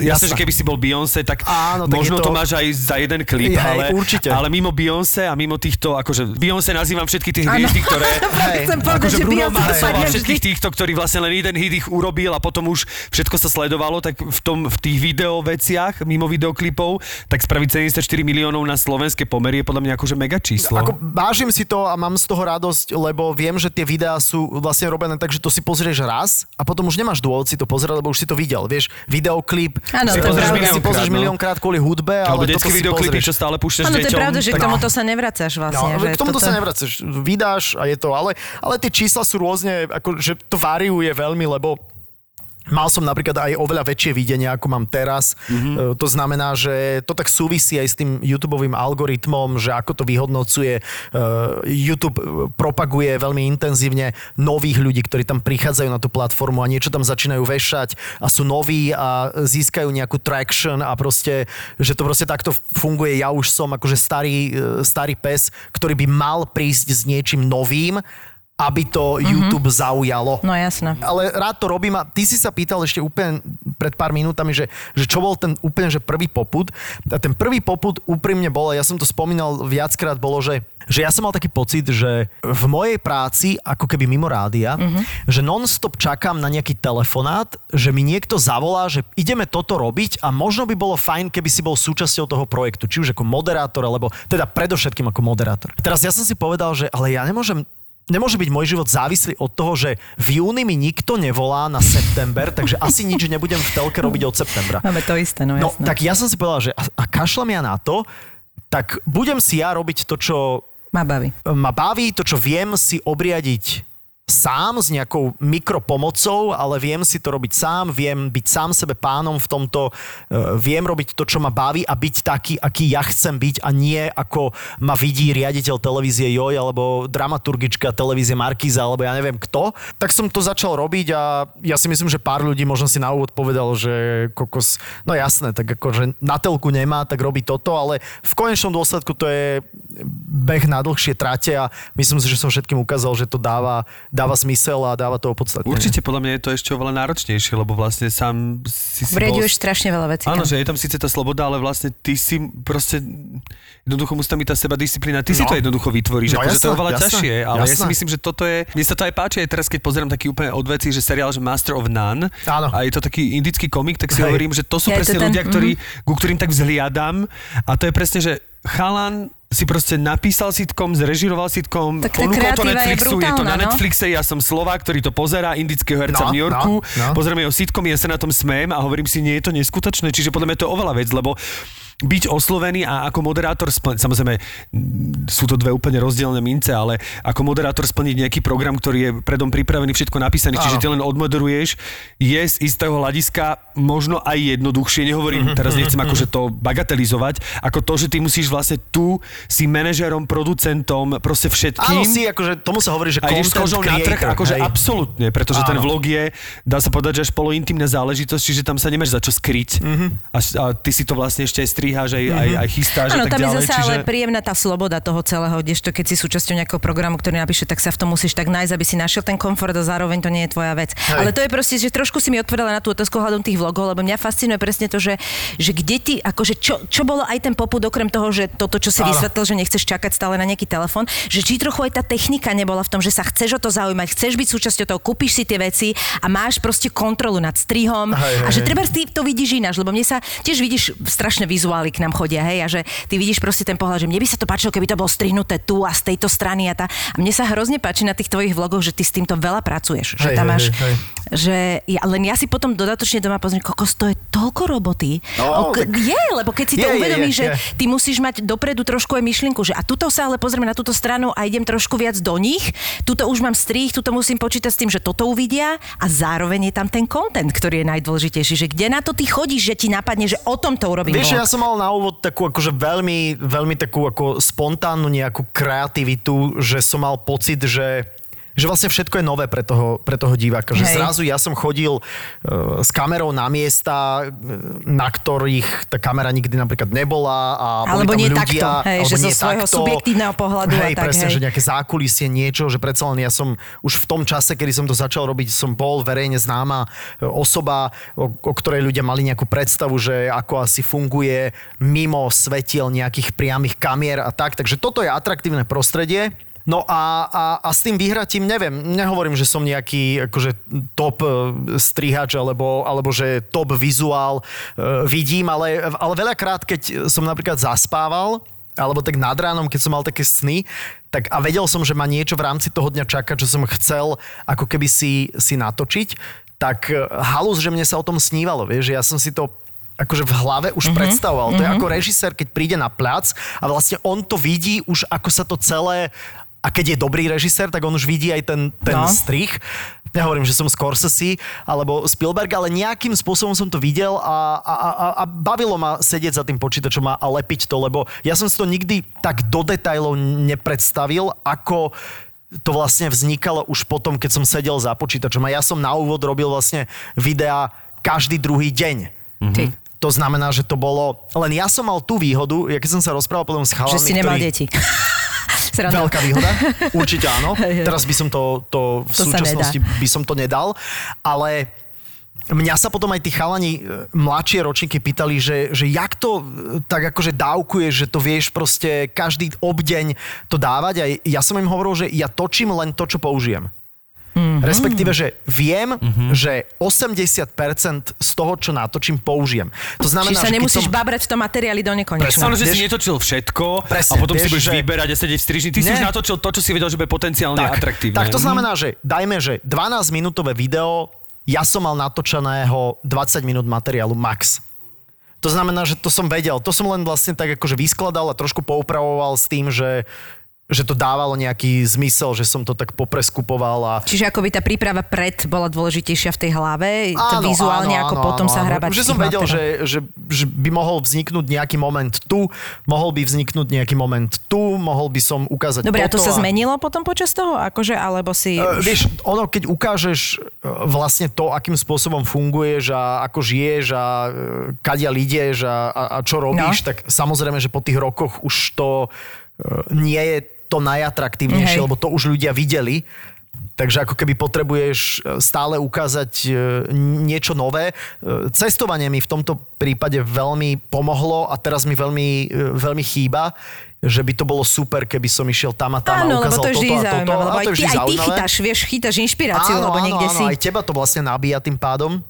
Jasne, že keby si bol Beyoncé, tak, Áno, tak možno to... to máš aj za jeden klip, hej, ale,
určite.
ale mimo Beyoncé a mimo týchto, akože Beyoncé nazývam všetky tých hviezdy, ktoré...
hej, akože Bruno Mars
a všetkých týchto, ktorí vlastne len jeden hit ich urobil a potom už všetko sa sledovalo, tak v, tom, v tých video veciach, mimo videoklipov, tak spraviť 74 miliónov na slovenské pomery je podľa mňa akože mega číslo.
Ako vážim si to a mám z toho radosť, lebo viem, že tie videá sú vlastne robené tak, že to si pozrieš raz a potom už nemáš dôvod si to pozerať, lebo už si to videl. Vieš, videoklip
ano,
si
pozrieš
milión, si pozrieš no. miliónkrát kvôli hudbe,
ale Alebo detské videoklipy, čo stále púšťaš
Áno,
to
je pravda, že k tomuto sa nevracáš vlastne.
No,
že
k tomuto
toto...
sa nevracáš. Vydáš a je to, ale, ale tie čísla sú rôzne, ako, že to variuje veľmi, lebo Mal som napríklad aj oveľa väčšie videnie, ako mám teraz. Mm-hmm. To znamená, že to tak súvisí aj s tým YouTube algoritmom, že ako to vyhodnocuje. E, YouTube propaguje veľmi intenzívne nových ľudí, ktorí tam prichádzajú na tú platformu a niečo tam začínajú vešať a sú noví a získajú nejakú traction a proste, že to proste takto funguje. Ja už som akože starý, e, starý pes, ktorý by mal prísť s niečím novým aby to mm-hmm. YouTube zaujalo.
No jasné.
Ale rád to robím a ty si sa pýtal ešte úplne pred pár minútami, že, že čo bol ten úplne že prvý poput. A ten prvý poput úprimne bol, ja som to spomínal viackrát, bolo, že že ja som mal taký pocit, že v mojej práci, ako keby mimo rádia, mm-hmm. že non-stop čakám na nejaký telefonát, že mi niekto zavolá, že ideme toto robiť a možno by bolo fajn, keby si bol súčasťou toho projektu, či už ako moderátor, alebo teda predovšetkým ako moderátor. Teraz ja som si povedal, že ale ja nemôžem nemôže byť môj život závislý od toho, že v júni mi nikto nevolá na september, takže asi nič nebudem v telke robiť od septembra.
Máme to isté, no,
no tak ja som si povedal, že a, a kašlem ja na to, tak budem si ja robiť to, čo
ma baví.
Ma baví, to, čo viem si obriadiť sám s nejakou mikropomocou, ale viem si to robiť sám, viem byť sám sebe pánom v tomto, uh, viem robiť to, čo ma baví a byť taký, aký ja chcem byť a nie ako ma vidí riaditeľ televízie Joj alebo dramaturgička televízie Markíza alebo ja neviem kto. Tak som to začal robiť a ja si myslím, že pár ľudí možno si na úvod povedal, že kokos, no jasné, tak akože na telku nemá, tak robí toto, ale v konečnom dôsledku to je beh na dlhšie trate a myslím si, že som všetkým ukázal, že to dáva dáva zmysel a dáva to opodstatnenie.
Určite podľa mňa je to ešte oveľa náročnejšie, lebo vlastne sám si si
bol... strašne veľa vecí.
Áno, že je tam síce tá sloboda, ale vlastne ty si proste jednoducho musí tam byť tá seba disciplína, ty no. si to jednoducho vytvoríš, no, akože to je oveľa ťažšie, ale jasná. ja si myslím, že toto je, mne sa to aj páči aj teraz, keď pozerám taký úplne odveci, že seriál, že Master of None Áno. a je to taký indický komik, tak si Hej. hovorím, že to sú ja, presne to ten, ľudia, ktorí, mm. ku ktorým tak vzhliadam a to je presne, že chalan si proste napísal sitcom, zrežiroval sitcom,
tak ponúkol to
Netflixu,
je, brutálna,
je to na
no?
Netflixe, ja som Slovák, ktorý to pozerá, indického herca no, v New Yorku, no, no. pozrieme jeho sitcom, ja sa na tom smejem a hovorím si, nie je to neskutočné, čiže podľa mňa to je oveľa vec, lebo byť oslovený a ako moderátor, splň, samozrejme sú to dve úplne rozdielne mince, ale ako moderátor splniť nejaký program, ktorý je predom pripravený, všetko napísaný, čiže ty len odmoderuješ, je z istého hľadiska možno aj jednoduchšie, nehovorím, mhm, teraz nechcem mhm, akože to bagatelizovať, ako to, že ty musíš vlastne tu si manažerom, producentom, proste všetkým.
Áno, si, akože tomu sa hovorí, že
a ideš
creator,
na trh, akože hej. absolútne, pretože Áno. ten vlog je, dá sa povedať, že až polointimná záležitosť, čiže tam sa nemáš za čo skryť. Mm-hmm. A, a ty si to vlastne ešte aj striháš, aj, mm-hmm. aj, aj chystáš
ano,
a tak
tam
ďalej.
je zase čiže... ale príjemná tá sloboda toho celého, kdežto keď si súčasťou nejakého programu, ktorý napíše, tak sa v tom musíš tak nájsť, aby si našiel ten komfort a zároveň to nie je tvoja vec. Hej. Ale to je proste, že trošku si mi odpovedala na tú otázku hľadom tých vlogov, lebo mňa fascinuje presne to, že, že kde ty, akože čo, čo bolo aj ten poput, okrem toho, že toto, čo si vysvetlil, že nechceš čakať stále na nejaký telefón, že či trochu aj tá technika nebola v tom, že sa chceš o to zaujímať, chceš byť súčasťou toho, kúpiš si tie veci a máš proste kontrolu nad strihom
Hej,
a že treba ty to vidíš ináč, lebo mne sa tiež vidíš strašné vizuály k nám chodia, hej, a že ty vidíš proste ten pohľad, že mne by sa to páčilo, keby to bolo strihnuté tu a z tejto strany a tá. A mne sa hrozne páči na tých tvojich vlogoch, že ty s týmto veľa pracuješ, že
Hej,
tam máš,
hej, hej.
že ja, len ja si potom dodatočne doma pozriem, kokos, to je toľko roboty.
No,
Ok,
tak-
je, lebo keď si to
Je, je,
uvedomíš,
je,
že
je.
ty musíš mať dopredu trošku aj myšlienku, že a tuto sa ale pozrieme na túto stranu a idem trošku viac do nich, tuto už mám strých, tuto musím počítať s tým, že toto uvidia a zároveň je tam ten content, ktorý je najdôležitejší, že kde na to ty chodíš, že ti napadne, že o tom to urobím.
Vieš, ja som mal na úvod takú akože veľmi, veľmi takú ako spontánnu nejakú kreativitu, že som mal pocit, že že vlastne všetko je nové pre toho, pre toho diváka. Že
Hej.
zrazu ja som chodil uh, s kamerou na miesta, uh, na ktorých tá kamera nikdy napríklad nebola. A
Alebo nie
ľudia,
takto, hej,
alebo
že zo
nie
svojho
takto.
subjektívneho pohľadu a
Hej,
tak,
presne,
hej.
že nejaké zákulisie, niečo, že predsa len ja som už v tom čase, kedy som to začal robiť, som bol verejne známa e, osoba, o, o ktorej ľudia mali nejakú predstavu, že ako asi funguje mimo svetiel nejakých priamých kamier a tak. Takže toto je atraktívne prostredie. No a, a, a s tým vyhratím, neviem, nehovorím, že som nejaký akože top e, strihač alebo, alebo že top vizuál e, vidím, ale, ale veľakrát, keď som napríklad zaspával, alebo tak nad ránom, keď som mal také sny, tak a vedel som, že ma niečo v rámci toho dňa čaká, čo som chcel ako keby si, si natočiť, tak e, halus, že mne sa o tom snívalo, vieš, že ja som si to akože v hlave už mm-hmm. predstavoval. To je ako režisér, keď príde na plac a vlastne on to vidí už ako sa to celé a keď je dobrý režisér, tak on už vidí aj ten, ten
No.
strich. Nehovorím, že som Scorsese alebo Spielberg, ale nejakým spôsobom som to videl a, a, a, a bavilo ma sedieť za tým počítačom a, a lepiť to, lebo ja som si to nikdy tak do detajlov nepredstavil, ako to vlastne vznikalo už potom, keď som sedel za počítačom. A ja som na úvod robil vlastne videá každý druhý deň.
Ty.
To znamená, že to bolo... Len ja som mal tú výhodu, ja keď som sa rozprával potom s chalami,
Že si nemal
ktorí...
deti. Sranda.
Veľká výhoda, určite áno. Teraz by som to, to v
To
súčasnosti by som to nedal, ale mňa sa potom aj tí chalani e, mladšie ročníky pýtali, že, že jak to e, tak akože dávkuješ, že to vieš proste každý obdeň to dávať a ja som im hovoril, že ja točím len to, čo použijem. Mm-hmm. Respektíve, že viem, mm-hmm. že 80% z toho, čo natočím, použijem. To znamená,
Čiže sa
že
nemusíš
som...
babrať v tom materiáli do nekonečna.
Áno, že si netočil všetko
Presne,
a potom si
vieš,
budeš
že-
vyberať a sedieť v strižni. Ty si
Nie.
už natočil to, čo si vedel, že bude potenciálne
tak,
atraktívne.
Tak to znamená, že dajme, že 12-minútové video, ja som mal natočeného 20 minút materiálu max. To znamená, že to som vedel. To som len vlastne tak akože vyskladal a trošku poupravoval s tým, že že to dávalo nejaký zmysel, že som to tak popreskupoval a
Čiže akoby tá príprava pred bola dôležitejšia v tej hlave, to vizuálne, ako potom sa hrabať.
Že som vedel, že, že, že by mohol vzniknúť nejaký moment tu, mohol by vzniknúť nejaký moment tu, mohol by som ukázať
Dobre, a to
toto
sa zmenilo potom počas toho? Akože, alebo si...
Uh, vieš, ono, keď ukážeš e, vlastne to, akým spôsobom funguješ a ako žiješ a e, kadia ideš a, a, a čo robíš,
No.
tak samozrejme, že po tých rokoch už to nie je to najatraktívnejšie,
Hej.
lebo to už ľudia videli. Takže ako keby potrebuješ e, stále ukázať e, niečo nové. E, Cestovanie mi v tomto prípade veľmi pomohlo a teraz mi veľmi, veľmi chýba že by to bolo super, keby som išiel tam a tam
Áno,
a
lebo
ukázal
to
toto a toto.
zaujímavé, lebo aj
to je
ty, aj ty chytáš, vieš, chytáš inšpiráciu, lebo
áno,
niekde
áno,
si...
aj teba to vlastne nabíja tým pádom.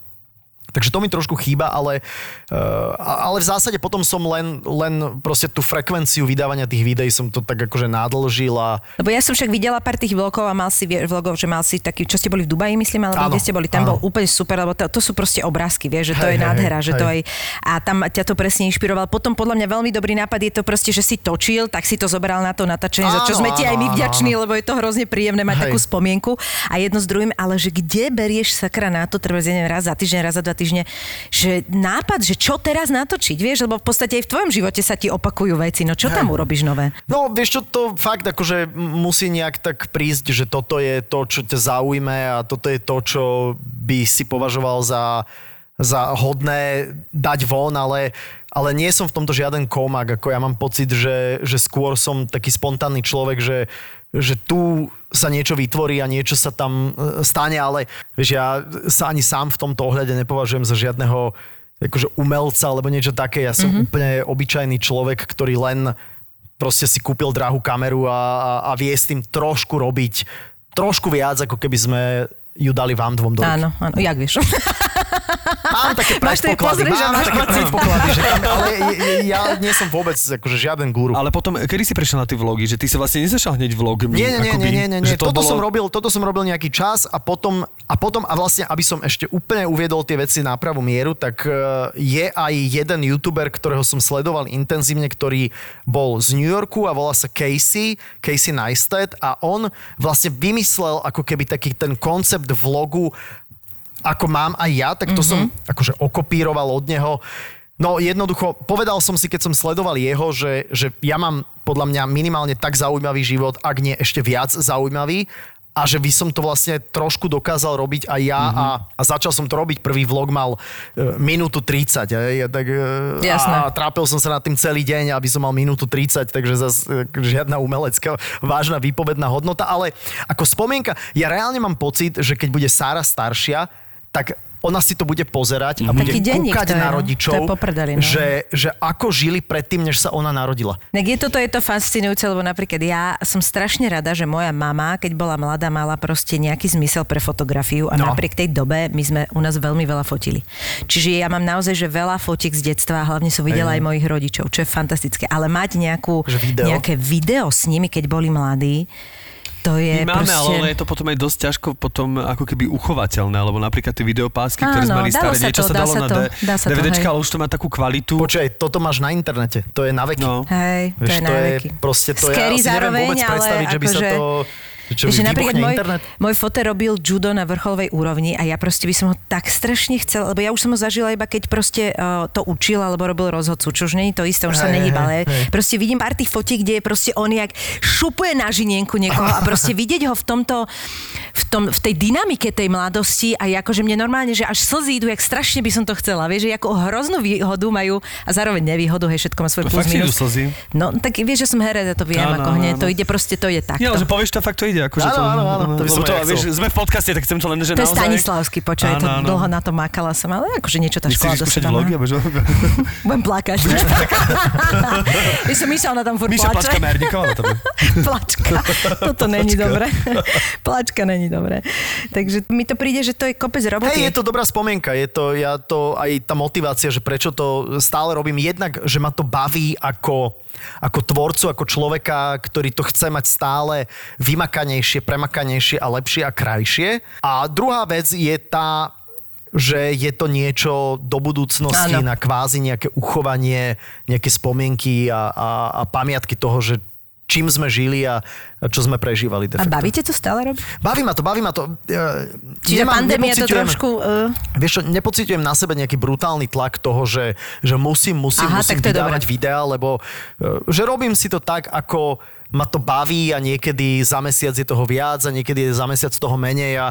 Takže to mi trošku chýba, ale, uh, ale v zásade potom som len, len proste tú frekvenciu vydávania tých videí som to tak akože nádlžil a
Lebo ja som však videla pár tých vlogov a mal si vlogov, že mal si taký, čo ste boli v Dubaji, myslím, alebo
Áno,
kde ste boli, tam
áno.
bol úplne super, lebo to, to sú proste obrázky, vieš, že to
Hej,
je
hej,
nádhera,
hej,
že to aj, a tam ťa to presne inšpiroval. Potom podľa mňa veľmi dobrý nápad je to proste, že si točil, tak si to zobral na to natáčanie, za čo
Áno,
sme ti aj my
áno,
vďační, lebo je to hrozne príjemné mať
Hej.
takú spomienku a jedno s druhým, ale že kde berieš sakra na to, treba raz za týždeň, raz za dva týždne, že nápad, že čo teraz natočiť, vieš, lebo v podstate aj v tvojom živote sa ti opakujú veci, no čo tam urobíš nové?
No, vieš čo, to fakt akože musí nejak tak prísť, že toto je to, čo ťa zaujme a toto je to, čo by si považoval za, za hodné dať von, ale, ale nie som v tomto žiaden komak, ako ja mám pocit, že, že skôr som taký spontánny človek, že, že tu sa niečo vytvorí a niečo sa tam e, stane, ale vieš, ja sa ani sám v tomto ohľade nepovažujem za žiadneho akože umelca alebo niečo také. Ja som mm-hmm. úplne obyčajný človek, ktorý len proste si kúpil drahú kameru a, a, a vie s tým trošku robiť trošku viac, ako keby sme ju dali vám dvom do ruky.
Áno, áno, jak vieš.
Mám také
Máš máš
také
pocit.
predpoklady, že tam, ale ja nie som vôbec akože žiaden guru.
Ale potom, kedy si prešiel na tie vlogy? Že ty si vlastne nezačal hneď vlogmi?
Nie, nie, nie,
akoby,
nie, nie, nie.
Že to
Toto,
bolo...
som robil, toto som robil nejaký čas a potom, a potom, a vlastne, aby som ešte úplne uviedol tie veci na pravú mieru, tak eh, je aj jeden youtuber, ktorého som sledoval intenzívne, ktorý bol z New Yorku a volá sa Casey, Casey Neistat a on vlastne vymyslel ako keby taký ten koncept vlogu, ako mám aj ja, tak to mm-hmm. som akože okopíroval od neho. No jednoducho, povedal som si, keď som sledoval jeho, že, že ja mám podľa mňa minimálne tak zaujímavý život, ak nie ešte viac zaujímavý a že by som to vlastne trošku dokázal robiť aj ja mm-hmm. a, a začal som to robiť. Prvý vlog mal e, minútu 30, hej, a tak, e,
Jasné.
a trápil som sa nad tým celý deň, aby som mal minútu 30, takže zase e, žiadna umelecká vážna výpovedná hodnota, ale ako spomienka, ja reálne mám pocit, že keď bude Sára staršia, tak ona si to bude pozerať a bude
Taký denník
kúkať
to je,
na rodičov,
To je poprdeli, no.
že, že ako žili predtým, než sa ona narodila.
Tak je toto je to fascinujúce, lebo napríklad ja som strašne rada, že moja mama, keď bola mladá, mala proste nejaký zmysel pre fotografiu a
No.
napriek tej dobe my sme u nás veľmi veľa fotili. Čiže ja mám naozaj, že veľa fotiek z detstva a hlavne som videla aj mojich rodičov, čo je fantastické. Ale mať nejakú,
Že video?
nejaké video s nimi, keď boli mladí, to je
My máme,
proste...
ale je to potom aj dosť ťažko potom ako keby uchovateľné, lebo napríklad tie videopásky, ktoré sme
Áno,
mali
dalo
staré,
sa
niečo
to,
sa
dá
dalo
sa
na
to,
D-
dá sa to,
DVDčka, ale už to má takú kvalitu.
Počkaj, toto máš na internete, to je na veky.
No.
Hej, to
Vieš,
je
to
na
je
veky.
proste, to ja
Scary
si neviem
zároveň,
vôbec
ale
predstaviť, že by sa
akože-
to... Čo,
Že napríklad môj,
internet?
môj fote robil judo na vrcholovej úrovni a ja proste by som ho tak strašne chcela, lebo ja už som ho zažila iba keď proste uh, to učil alebo robil rozhodcu, čo už nie je to isté, už sa
Hej,
nehýba, ale
hej, hej.
proste vidím pár tých fotiek, kde je proste on jak šupuje na žinienku niekoho a proste vidieť ho v tomto, v, tom, v tej dynamike tej mladosti a akože mne normálne, že až slzy idú, jak strašne by som to chcela, vieš, že ako hroznú výhodu majú a zároveň nevýhodu, hej, všetko má svoj
No
plus minus. No, tak vieš, že som herec, ja to viem,
Áno,
ako hneď,
áno.
to ide proste, to takto.
Nie, ale že povieš to, fakt to ide. Akože
Áno,
to,
áno, áno, to by som
lebo to,
aj
vieš, sme v podcaste, tak chcem to len, že
To je
naozaj...
Stanislavský, počkaj, to
Áno,
dlho na to makala som, ale akože niečo tá škola
Chceš
do
skúšať
seba
vlogy? že-
Budem plakať. Ja som Miša, ona tam furt
Míša Plačka
plače.
Merníková na tebe.
Plačka. Toto není dobré. Plačka není dobré. Takže mi to príde, že to je kopec roboty.
Hej, je to dobrá spomienka, je to, ja to, aj tá motivácia, že prečo to stále robím, jednak, že ma to baví ako, ako tvorcu, ako človeka, ktorý to chce mať stále vymakanejšie, premakanejšie a lepšie a krajšie. A druhá vec je tá, že je to niečo do budúcnosti
Áno.
na kvázi nejaké uchovanie, nejaké spomienky a, a, a pamiatky toho, že čím sme žili a a čo sme prežívali. de
A
facto.
bavíte to stále robiť?
Baví ma to, baví ma to. E,
Čiže
nemám-
pandémia to trošku... Uh,
Vieš čo, nepocitujem na sebe nejaký brutálny tlak toho, že, že musím, musím,
Aha,
musím vydávať
dobré.
videá, lebo e, že robím si to tak, ako ma to baví a niekedy za mesiac je toho viac a niekedy je za mesiac toho menej a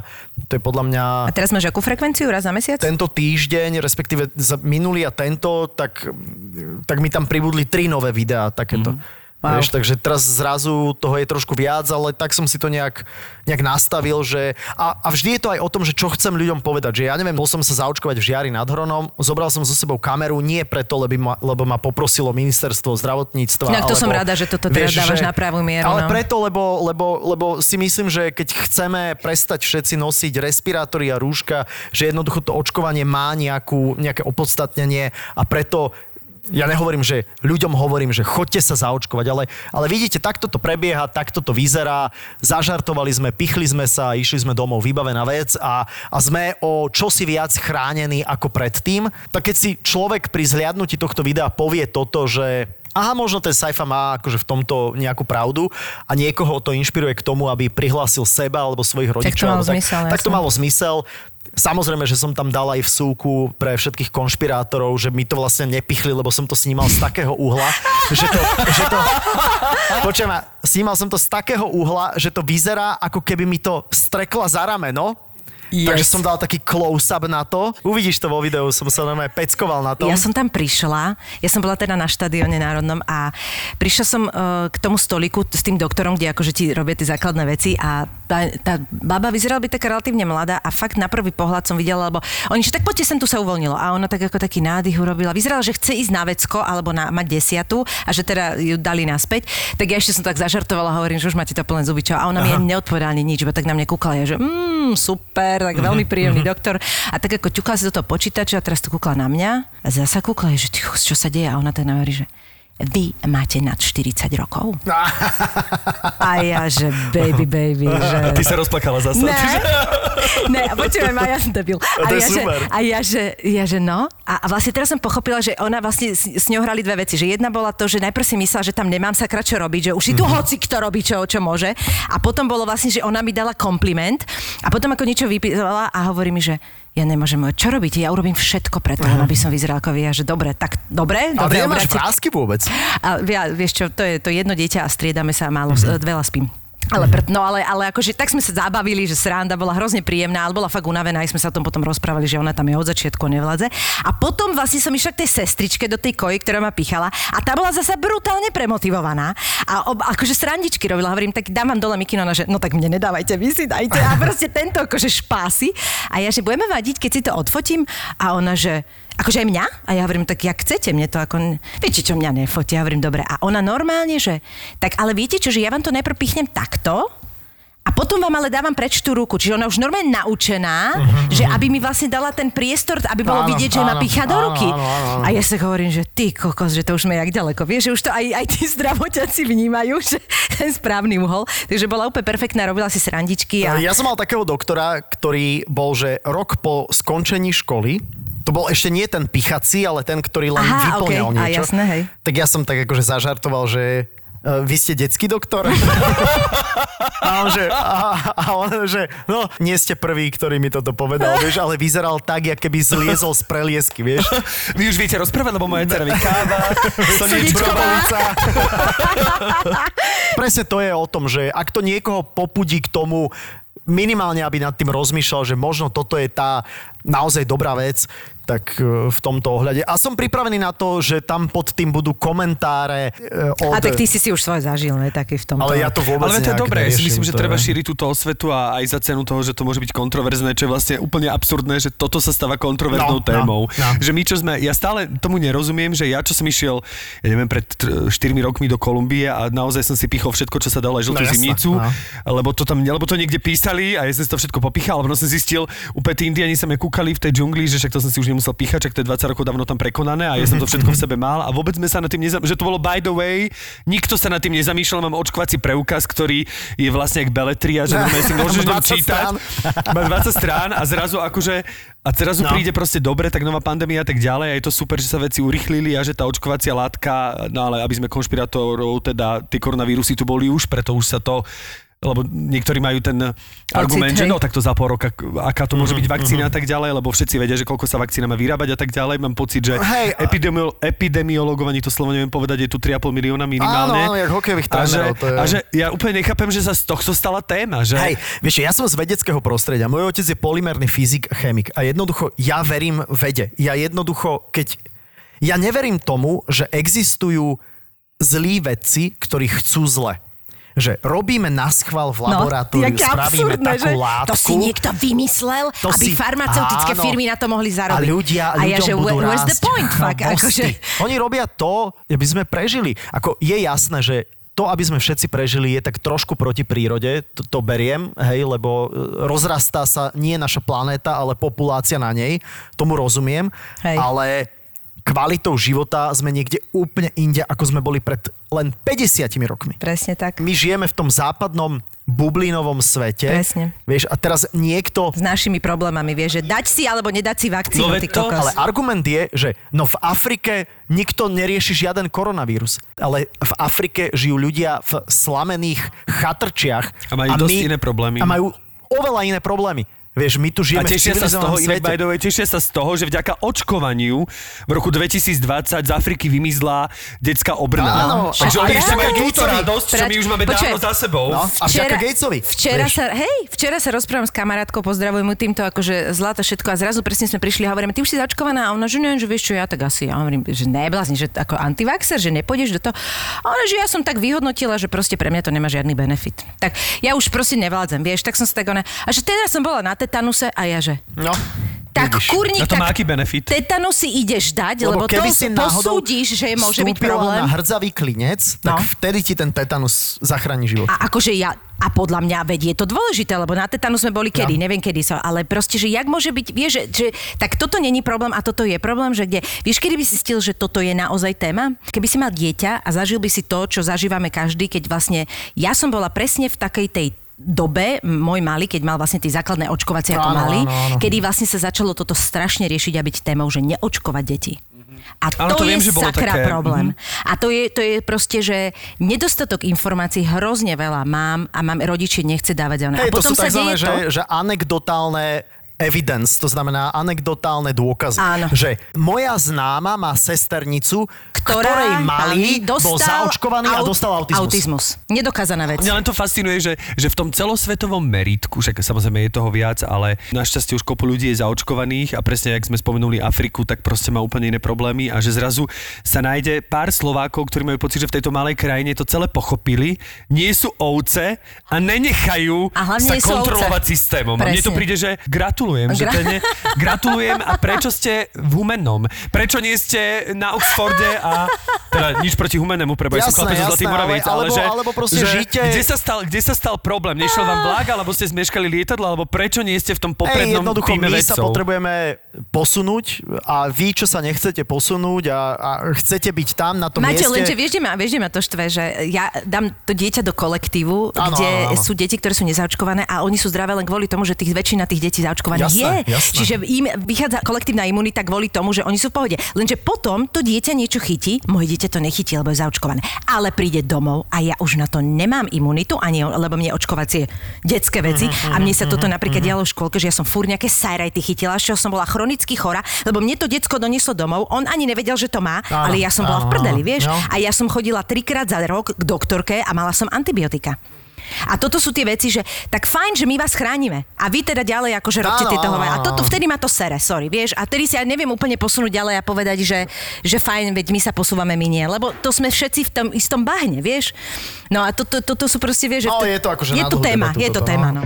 to je podľa mňa...
a teraz máš akú frekvenciu? Raz za mesiac?
Tento týždeň, respektíve za minulý a tento, tak, tak mi tam pribudli tri nové videá takéto. Mm.
Wow.
Vieš, takže teraz zrazu toho je trošku viac, ale tak som si to nejak, nejak nastavil, že... A, a vždy je to aj o tom, že čo chcem ľuďom povedať. Že ja neviem, bol som sa zaočkovať v Žiari nad Hronom, zobral som so sebou kameru, nie preto, lebo ma, lebo ma poprosilo ministerstvo zdravotníctva.
Inak to
alebo,
som rada, že toto teraz dávaš na pravú mieru,
Ale
no.
preto, lebo, lebo, lebo si myslím, že keď chceme prestať všetci nosiť respirátory a rúška, že jednoducho to očkovanie má nejakú, nejaké opodstatnenie a preto ja nehovorím, že ľuďom hovorím, že chodte sa zaočkovať, ale, ale vidíte, takto to prebieha, takto to vyzerá, zažartovali sme, pichli sme sa, išli sme domov, vybavená vec a, a sme o čosi viac chránení ako predtým. Tak keď si človek pri zhliadnutí tohto videa povie toto, že aha, možno ten Saifa má akože v tomto nejakú pravdu a niekoho to inšpiruje k tomu, aby prihlásil seba alebo svojich rodičov.
malo
alebo
zmysel,
tak, tak to malo zmysel. Samozrejme, že som tam dal aj vsúku pre všetkých konšpirátorov, že mi to vlastne nepichli, lebo som to snímal z takého uhla, že to... Že to počujem, ma, snímal som to z takého uhla, že to vyzerá, ako keby mi to strekla za rameno,
Yes.
Takže som dal taký close-up na to. Uvidíš to vo videu, som sa normálne peckoval na tom.
Ja som tam prišla, ja som bola teda na štadióne národnom a prišla som uh, k tomu stoliku s tým doktorom, kde akože ti robia tie základné veci a tá, tá baba vyzerala byť taká relatívne mladá a fakt na prvý pohľad som videla, lebo oni, že tak poďte sem, tu sa uvoľnilo. A ona tak ako taký nádych urobila. Vyzerala, že chce ísť na vecko alebo na, mať desiatu a že teda ju dali naspäť. Tak ja ešte som tak zažartovala, hovorím, že už máte to plné zuby, čo? A ona mi ani neodpovedala ani nič, bo tak na mňa kúkala, ja, že mm, super, tak veľmi príjemný doktor. A tak ako ťukala si do toho počítača a teraz to kúkla na mňa a zasa kúkla, že čo, sa deje? A ona tak hovorí, že vy máte nad 40 rokov? A ja, že baby, baby, že...
A ty sa rozplakala zase.
Ne, ne, počujem, a ja som debil.
A je
ja, že, a ja, že, ja, že no. A, a vlastne teraz som pochopila, že ona vlastne s, s ňou hrali dve veci. Že jedna bola to, že najprv si myslela, že tam nemám sa čo robiť, že už si tu
Mhm.
hoci kto robí, čo, čo môže. A potom bolo vlastne, že ona mi dala kompliment a potom ako niečo vypísala a hovorí mi, že ja nemôžem, čo robíte? Ja urobím všetko preto, aby som vyzeral ako vy. A že dobre, tak dobre,
Ale
dobre,
ty nemáš vrázky vôbec.
a ja, vieš čo, to je to jedno dieťa a striedame sa málo, mm-hmm. veľa spím. Ale, pr- no ale, ale akože tak sme sa zabavili, že sranda bola hrozne príjemná, ale bola fakt unavená, aj sme sa o tom potom rozprávali, že ona tam je od začiatku nevládze. A potom vlastne som išla k tej sestričke do tej koji, ktorá ma pichala a tá bola zasa brutálne premotivovaná. A ob, akože srandičky robila, hovorím, tak dám vám dole mikino, že no tak mne nedávajte, vy si dajte. A proste tento akože špásy. A ja, že budeme vadiť, keď si to odfotím. A ona, že Akože aj mňa? A ja hovorím, tak jak chcete, mne to ako... Viete, čo mňa nefotia? Ja hovorím, dobre. A ona normálne, že... Tak ale viete čo, že ja vám to najprv pichnem takto, a potom vám ale dávam preč tú ruku. Čiže ona už normálne naučená, že aby mi vlastne dala ten priestor, aby bolo
Áno,
vidieť, že ma
áno,
pícha do ruky.
áno, áno, áno.
A ja sa hovorím, že ty kokos, že to už sme jak ďaleko. Vieš, že už to aj, aj tí zdravotiaci vnímajú, že ten správny uhol. Takže bola úplne perfektná, robila si srandičky. A...
Ja som mal takého doktora, ktorý bol, že rok po skončení školy, to bol ešte nie ten pichací, ale ten, ktorý len
Aha,
vyplňal.
A
niečo.
jasné, hej.
Tak ja som tak akože zažartoval, že e, vy ste detský doktor? a on, že, a, a on, že, no, nie ste prvý, ktorý mi toto povedal, vieš, ale vyzeral tak, jak keby zliezol z preliesky, vieš.
Vy už viete rozprávať, lebo moja dcera mi káva.
Presne to je o tom, že ak to niekoho popudí k tomu, minimálne, aby nad tým rozmýšľal, že možno toto je tá naozaj dobrá vec, tak e, v tomto ohľade. A som pripravený na to, že tam pod tým budú komentáre e, od...
a tak ty si si už svoj zažil, ne, taký v tomto.
Ale ja to vôbec
Ale to je dobré, ja si myslím, že
to
treba šíriť túto osvetu a aj za cenu toho, že to môže byť kontroverzné, čo je vlastne úplne absurdné, že toto sa stáva kontroverznou
No, no,
témou.
no.
Že my, čo sme, ja stále tomu nerozumiem, že ja, čo som išiel, ja neviem, pred 4 rokmi do Kolumbie a naozaj som si pichol všetko, čo sa dalo, aj žltú
No,
zimnicu,
no.
lebo to tam, lebo to niekde písali a ja som si to všetko popichal, ale potom som zistil, úplne tí indiani sa mi kúkali v tej džungli, že však to som si už nemusel píchať, čak to je 20 rokov dávno tam prekonané a ja som to všetko v sebe mal a vôbec sme sa na tým nezam... že to bolo by the way, nikto sa nad tým nezamýšľal, mám očkovací preukaz, ktorý je vlastne jak beletria, že normálne si môžeš ňom
20
čítať. Má 20 strán a zrazu akože a zrazu
no.
príde proste dobre, tak nová pandémia a tak ďalej a je to super, že sa veci urychlili a že tá očkovacia látka, no ale aby sme konšpirátorov, teda tie koronavírusy tu boli už, preto už sa to lebo niektorí majú ten argument, že
hej.
no takto za pol roka, aká to môže byť
Mhm,
vakcína a tak ďalej, lebo všetci vedia, že koľko sa vakcína má vyrábať a tak ďalej. Mám pocit, že
Hej, a-
epidemiolo- epidemiologov, ani to slovo neviem povedať, je tu 3,5 milióna minimálne.
Áno, áno, jak hokejových
a že,
trénerov, to je-
a že ja úplne nechápem, že sa z tohto stala téma. Že...
Hej, vieš, ja som z vedeckého prostredia. Môj otec je polymerný fyzik, chemik a jednoducho ja verím vede. Ja jednoducho, keď... Ja neverím tomu, že existujú zlí vedci, ktorí chcú zle. Že robíme na schvál v laboratóriu,
No,
spravíme
absurdné,
takú
že?
látku.
To si niekto vymyslel,
To
aby
si-
farmaceutické
áno.
firmy na to mohli
A
zarobiť.
ľudia,
a ja, že
budú
where- where's the point, fuck? Akože,
Oni robia to, aby sme prežili. Ako je jasné, že to, aby sme všetci prežili, je tak trošku proti prírode, to, to beriem, hej, lebo e, rozrastá sa nie naša planéta, ale populácia na nej, tomu rozumiem,
Hej.
ale kvalitou života sme niekde úplne inde, ako sme boli pred len 50 rokmi.
presne tak.
My žijeme v tom západnom bublinovom svete.
Presne.
Vieš, a teraz niekto
S našimi problémami, vieš, že dať si alebo nedať si vakcínu,
No
ty
to,
kokos.
ale argument je, že no v Afrike nikto nerieši žiaden koronavírus, ale v Afrike žijú ľudia v slamených chatrčiach.
A majú dosť iné problémy.
A majú oveľa iné problémy. Vieš, my tu
A
žijeme v
tešia sa z toho,
svete.
by the way, tešia sa z toho, že vďaka očkovaniu v roku 2020 z Afriky vymizla detská obrna.
Áno,
Takže
a
oni ešte majú túto radosť, čo my už máme
Počkaj.
dávno za sebou.
No, a vďaka Gatesovi.
Včera
vieš.
sa, hej, včera sa rozprávam s kamarátkou, pozdravujem mu týmto, akože zlato všetko a zrazu presne sme prišli a hovoríme, ty už si zaočkovaná a ona, že nie, že vieš čo, ja tak asi. A hovorím, že neblázni, že ako antivaxer, že nepôjdeš do toho. A ona, že ja som tak vyhodnotila, že proste pre mňa to nemá žiadny benefit. Tak ja už proste nevládzem, vieš, tak som sa tak ona, a že teda som bola na tetanuse a ja, že
No,
tak
vidíš.
kurník,
to má
tak
aký benefit?
tetanu si ideš dať, lebo,
Lebo keby
to
si
posúdiš, že môže byť problém.
na hrdzavý klinec, tak
No.
vtedy ti ten tetanus zachráni život.
A akože ja, a podľa mňa, veď je to dôležité, lebo na tetanu sme boli kedy,
No.
neviem kedy sa, ale proste, že jak môže byť, vieš, že, že tak toto není problém a toto je problém, že kde, vieš, kedy by si stil, že toto je naozaj téma? Keby si mal dieťa a zažil by si to, čo zažívame každý, keď vlastne, ja som bola presne v takej tej dobe, môj malý, keď mal vlastne tie základné očkovacie ako malý, kedy vlastne sa začalo toto strašne riešiť a byť témou, že neočkovať deti. A
to
to, je
viem, že
sakra
také,
problém. A to je, to je proste, že nedostatok informácií hrozne veľa mám a mám rodičie nechce dávať.
Hej,
a
to
potom
sú
sa
tzv.
deje
že,
to,
že anekdotálne evidence, to znamená anekdotálne dôkazy.
Áno.
Že moja známa má sesternicu,
ktorá
ktorej malý bol zaočkovaný a
aut-
dostal autizmus.
autizmus. Nedokázaná vec.
Mňa len to fascinuje, že, že v tom celosvetovom meritku, však samozrejme je toho viac, ale našťastie už kopu ľudí je zaočkovaných a presne, jak sme spomenuli Afriku, tak proste má úplne iné problémy a že zrazu sa nájde pár Slovákov, ktorí majú pocit, že v tejto malej krajine to celé pochopili, nie sú ovce a nenechajú
A
sa kontrolovať
ovce.
systémom. A mne to príde, že gratulujem, že
Gra-
to je ne, gratulujem a prečo ste v Humennom? Prečo nie ste na Oxforde a teda nič proti Humennému, preba, ja som chlapec zo ale,
alebo-
že,
alebo proste
že
žite-
kde sa stal, kde sa stal problém? Nešiel vám vlak, alebo ste zmeškali lietadlo, alebo prečo nie ste v tom
Ej,
poprednom
jednoducho,
týme
my sa
vedcov?
potrebujeme posunúť a vy, čo sa nechcete posunúť a, a chcete byť tam na tom
Máte,
mieste...
lenže vieš, ma, vieš, ma to štve, že ja dám to dieťa do kolektívu,
Áno,
kde
áno, áno.
sú deti, ktoré sú nezaočkované a oni sú zdravé len kvôli tomu, že tých väčšina tých detí zaočkovaných
Jasné,
je.
jasné.
Čiže im vychádza kolektívna imunita kvôli tomu, že oni sú v pohode. Lenže potom to dieťa niečo chytí, moje dieťa to nechytí, lebo je zaočkované. Ale príde domov a ja už na to nemám imunitu, ani lebo mne očkovacie detské veci. A mne sa toto napríklad dialo v škôlke, že ja som fúr nejaké sajrajty chytila, že som bola chronicky chora, lebo mne to decko donieslo domov, on ani nevedel, že to má,
Áno,
ale ja som bola
áno,
v prdeli, vieš?
No.
A ja som chodila trikrát za rok k doktorke a mala som antibiotika. A toto sú tie veci, že tak fajn, že my vás chránime. A vy teda ďalej akože robte tieto hovor. A toto vtedy ma to sere, sorry, vieš. A vtedy si ja neviem úplne posunúť ďalej a povedať, že, že fajn, veď my sa posúvame, my nie. Lebo to sme všetci v tom istom bahne, vieš. No a toto to, to, to sú proste, vieš, že
No, je to akože
je tu téma,
debatu
je to téma,
no.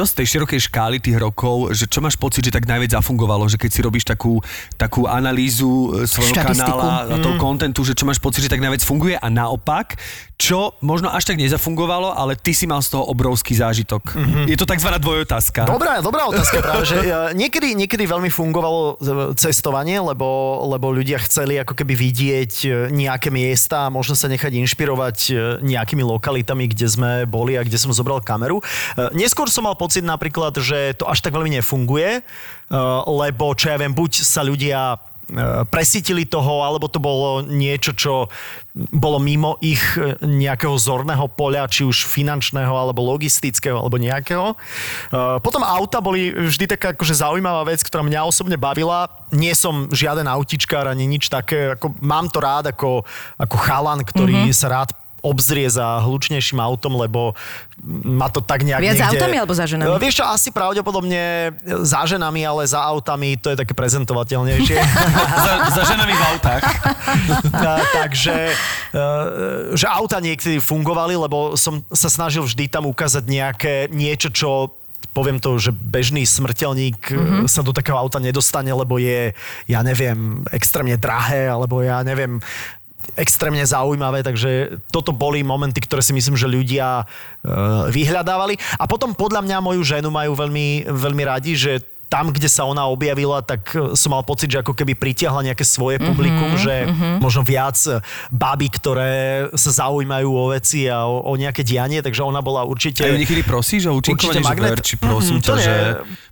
Čo z tej širokej škály tých rokov, že čo máš pocit, že tak najviac zafungovalo, že keď si robíš takú, takú analýzu e, svojho kanála a toho kontentu, že čo máš pocit, že tak najviac funguje a naopak, čo možno až tak nezafungovalo, ale ty si mal z toho obrovský zážitok. Je to tzv. dvojotázka.
Dobrá, dobrá otázka práve, že e, niekedy, niekedy veľmi fungovalo e, cestovanie, lebo, lebo ľudia chceli ako keby vidieť e, nejaké miesta a možno sa nechať inšpirovať nejakými lokalitami, kde sme boli a kde som zobral kameru. Neskôr som mal pocit napríklad, že to až tak veľmi nefunguje, lebo čo ja viem, buď sa ľudia presítili toho, alebo to bolo niečo, čo bolo mimo ich e, nejakého zorného poľa, či už finančného, alebo logistického, alebo nejakého. E, Potom auta boli vždy taká akože zaujímavá vec, ktorá mňa osobne bavila. Nie som žiaden autičkár ani nič také. Ako, mám to rád ako, ako chalan, ktorý mm-hmm. sa rád obzrie za hlučnejším autom, lebo ma to tak nejak
Viac za
niekde...
autami alebo za ženami?
E, Vieš čo, asi pravdepodobne za ženami, ale za autami to je také prezentovateľnejšie.
za, za ženami v autách.
A, takže, uh, že auta niekedy fungovali, lebo som sa snažil vždy tam ukázať nejaké niečo, čo poviem to, že bežný smrteľník mm-hmm. sa do takého auta nedostane, lebo je, ja neviem, extrémne drahé, alebo ja neviem, extrémne zaujímavé, takže toto boli momenty, ktoré si myslím, že ľudia uh, vyhľadávali. A potom podľa mňa moju ženu majú veľmi, veľmi radi, že tam, kde sa ona objavila, tak e, som mal pocit, že ako keby pritiahla nejaké svoje publikum, mm-hmm, že mm-hmm. možno viac e, baby, ktoré sa zaujímajú o veci a o, o nejaké dianie, takže ona bola určite...
A ju niekedy prosíš o účinkovanie,
Určite
že
magnet.
Verči, prosím
Mhm,
ťa,
to nie.
že...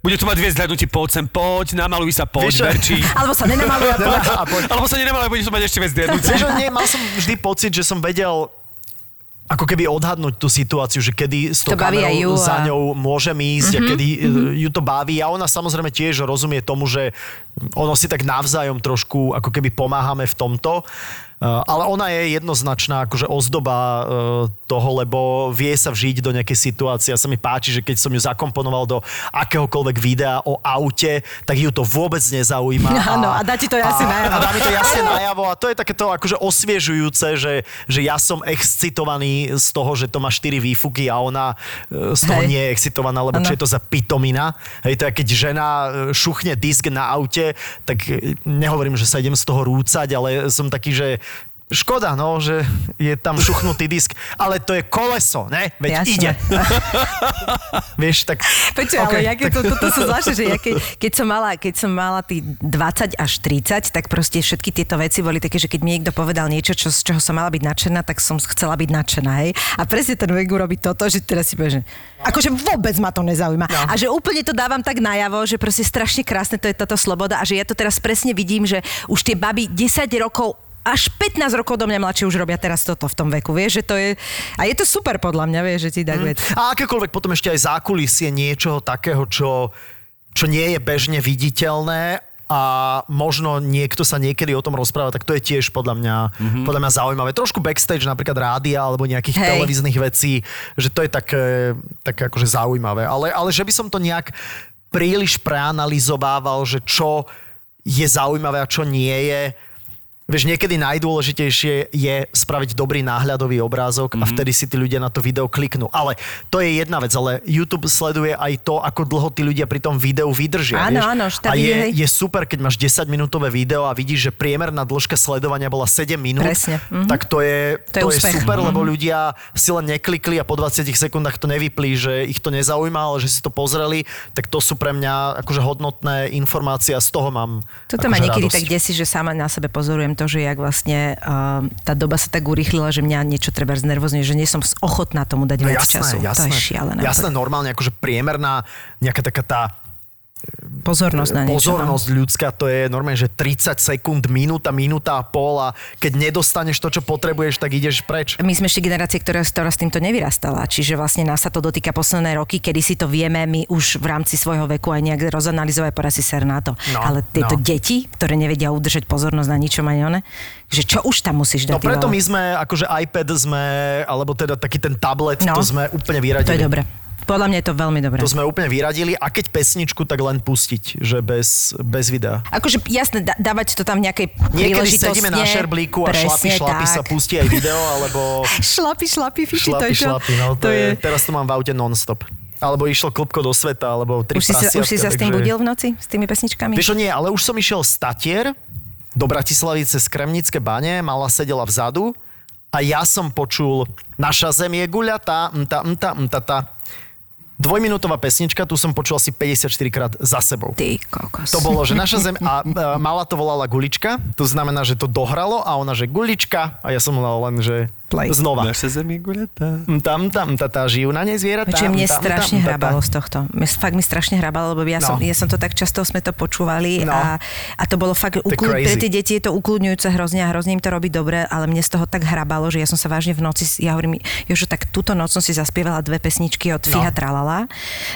Bude to mať viesť hľadnutí, poď sem, poď, namaluj sa, poď,
čo?
Verči.
Alebo sa nenamaluje a poď.
A.
Alebo sa nenamaluje, budeš to mať ešte viac hľadnutí.
Vieš, že nie, mal som vždy pocit, že som vedel ako keby odhadnúť tú situáciu, že kedy s tou
To
kamerou
ju a-
za ňou môžem ísť mm-hmm, a kedy mm-hmm. ju to baví. A ona samozrejme tiež rozumie tomu, že ono si tak navzájom trošku ako keby pomáhame v tomto. Uh, ale ona je jednoznačná akože ozdoba uh, toho, lebo vie sa vžiť do nejakej situácie. A sa mi páči, že keď som ju zakomponoval do akéhokoľvek videa o aute, tak ju to vôbec nezaujíma.
Áno, a dá ti to jasne
a,
najavo.
A dá mi to jasne najavo a to je takéto akože osviežujúce, že, že ja som excitovaný z toho, že to má 4 výfuky a ona e, z toho
Hej.
nie je excitovaná, lebo
Áno.
čo je to za pitomina. Hej, to je, keď žena šuchne disk na aute, tak nehovorím, že sa idem z toho rúcať, ale som taký, že Škoda, no, že je tam šuchnutý disk, ale to je koleso, ne? Veď
Jasné.
ide. Vieš, tak...
Počuj,
OK,
ale ja keď
tak-
to, toto sú zvláštne, že ja keď, keď, som mala, keď som mala tí 20 až 30, tak proste všetky tieto veci boli také, že keď mi niekto povedal niečo, čo, z čoho som mala byť nadšená, tak som chcela byť nadšená, hej. A presne ten vek urobí toto, že teraz si povie, že akože vôbec ma to nezaujíma. No. A že úplne to dávam tak najavo, že proste strašne krásne to je táto sloboda a že ja to teraz presne vidím, že už tie baby 10 rokov až 15 rokov do mňa mladšie už robia teraz toto v tom veku, vieš, že to je... A je to super podľa mňa, vieš, že ti dajú vec.
A akékoľvek potom ešte aj zákulisie niečoho takého, čo, čo nie je bežne viditeľné a možno niekto sa niekedy o tom rozpráva, tak to je tiež podľa mňa, mm-hmm. podľa mňa zaujímavé. Trošku backstage napríklad rádia alebo nejakých
Hej.
televíznych vecí, že to je také, také akože zaujímavé. Ale, ale že by som to nejak príliš preanalizovával, že čo je zaujímavé a čo nie je, Vieš, niekedy najdôležitejšie je spraviť dobrý náhľadový obrázok
Mhm.
mm-hmm. a vtedy si tí ľudia na to video kliknú. Ale to je jedna vec, ale YouTube sleduje aj to, ako dlho tí ľudia pri tom videu vydržia.
Áno,
vieš?
áno,
a je, je super, keď máš 10-minútové video a vidíš, že priemerná dĺžka sledovania bola 7 minút.
Presne, mhm.
Tak to je,
To je
to je
úspech.
super, lebo
Mhm.
ľudia si len neklikli a po 20 sekundách to nevyplí, že ich to nezaujíma, ale že si to pozreli, tak to sú pre mňa akože hodnotné informácie a z toho mám
Toto ma
akože
niekedy
radosť.
tak desí, že sama na sebe pozorujem to, že jak vlastne uh, tá doba sa tak urýchlila, že mňa niečo treba znervozne, že nie som ochotná tomu dať
No
viac
jasné,
času.
jasné.
To je šialené.
Jasné, normálne akože priemerná nejaká taká tá
Pozornosť na niečo. no.
pozornosť ľudská, to je normálne, že 30 sekúnd, minúta, minúta a pol a keď nedostaneš to, čo potrebuješ, tak ideš preč.
My sme ešte generácie, ktorá, ktorá s týmto nevyrastala, čiže vlastne nás sa to dotýka posledné roky, kedy si to vieme my už v rámci svojho veku aj nejak rozanalizovať, povedať si ser na to.
No,
Ale tieto
no.
deti, ktoré nevedia udržať pozornosť na ničom ani one, že čo už tam musíš dať?
No preto my sme, akože iPad sme, alebo teda taký ten tablet,
No.
to sme úplne
To
vyradili.
je dobre. Podľa mňa je to veľmi dobré.
To sme úplne vyradili a keď pesničku, tak len pustiť, že bez, bez videa.
Akože jasné, da- dávať to tam nejakej
Niekedy sedíme na šerblíku a šlapi
tak.
sa pustí aj video, alebo
Šlapi, šlapi, fiši, to
šlapi,
je čo?
šlapi, no to, je, teraz to mám v aute non-stop. Alebo išlo klopko do sveta, alebo tri
Už si, sa, už si sa s tým
takže-
budil v noci? S tými pesničkami?
Vieš nie, ale už som išiel z Tatier do Bratislavy cez Kremnické bane, mala sedela vzadu a ja som počul Naša zem je guľatá, mta, mta, mta, ta. Dvojminútová pesnička, tu som počul asi 54 krát za sebou.
Ty kokos.
To bolo, že naša zem, a e, mala to volala Gulička, to znamená, že to dohralo a ona, že Gulička a ja som len, že
Play.
znova.
Naša zem je guľatá.
Tam, tam, tata, žijú na nej zvieratá.
Čiže mne
tam,
strašne
tam,
hrabalo z tohto. Mne, fakt mi strašne hrabalo, lebo ja, som,
No.
ja som to tak často, sme to počúvali
No.
a, a to bolo fakt,
crazy.
pre tie deti je to ukludňujúce hrozne a hrozne im to robí dobre, ale mne z toho tak hrabalo, že ja som sa vážne v noci, ja hovorím, Jožo, tak túto noc som si zaspievala dve pesničky od
No.
Fiha Tralala.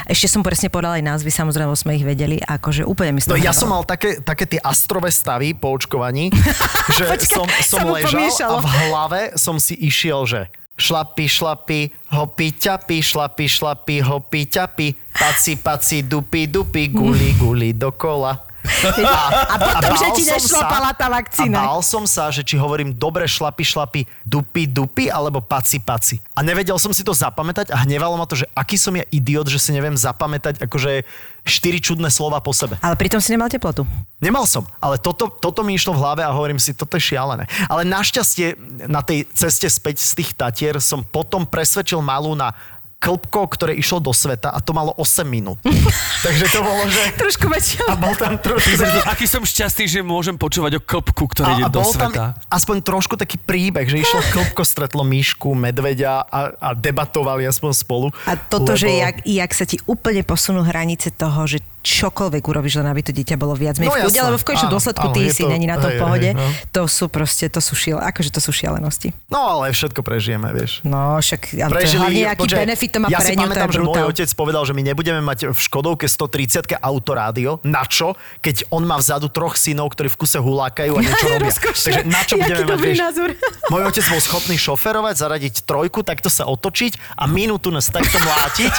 Ešte som presne podala aj názvy, samozrejme lebo sme ich vedeli, akože úplne mi z
No
toho
ja
hrabalo.
som mal také, také tie astrové stavy po očkovaní, že
Počkaj,
som, som ležal a v hlave som si išiel, že šlapi, šlapi, hopi, ťapi, šlapi, šlapi, hopi, ťapi, paci, paci, dupi, dupi, guli, guli, dokola.
A potom, že
bál
ti nešlapala
sa-
tá vakcína.
A bál som sa, že či hovorím dobre šlapi, šlapi, dupi, dupi, alebo paci, paci. A nevedel som si to zapamätať a hnevalo ma to, že aký som ja idiot, že si neviem zapamätať akože štyri čudné slova po sebe.
Ale pritom si nemal teplotu.
Nemal som, ale toto, toto mi išlo v hlave a hovorím si, toto je šialené. Ale našťastie na tej ceste späť z tých Tatier som potom presvedčil malú na klpko, ktoré išlo do sveta a to malo 8 minút. Takže to bolo, že...
Trošku väčšie.
A bol tam trošku...
Aký som šťastný, že môžem počúvať o klopku, ktorý ide
a, a
do
bol tam
sveta.
aspoň trošku taký príbeh, že išlo klopko, stretlo myšku, medveďa a, a debatovali aspoň spolu.
A toto,
lebo...
že jak, jak sa ti úplne posunú hranice toho, že čokoľvek urobíš, len aby to dieťa bolo viac menej
No
v
jasné,
lebo v konečnom dôsledku
áno,
ty si
to-
není na to
hej,
pohode.
hej, no.
To sú proste, to sú šiel, akože to sú šialenosti.
No ale všetko prežijeme, vieš.
No však, ale to je hlavne aký benefit to má
ja
pre ňu, to je
pamätám, že môj otec povedal, že my nebudeme mať v Škodovke 130 autorádio. Na čo? Keď on má vzadu troch synov, ktorí v kuse hulákajú a niečo robia. Takže na čo budeme mať, vieš?
názor.
Môj otec bol schopný šoferovať, zaradiť trojku, takto sa otočiť a minútu nás takto mlátiť.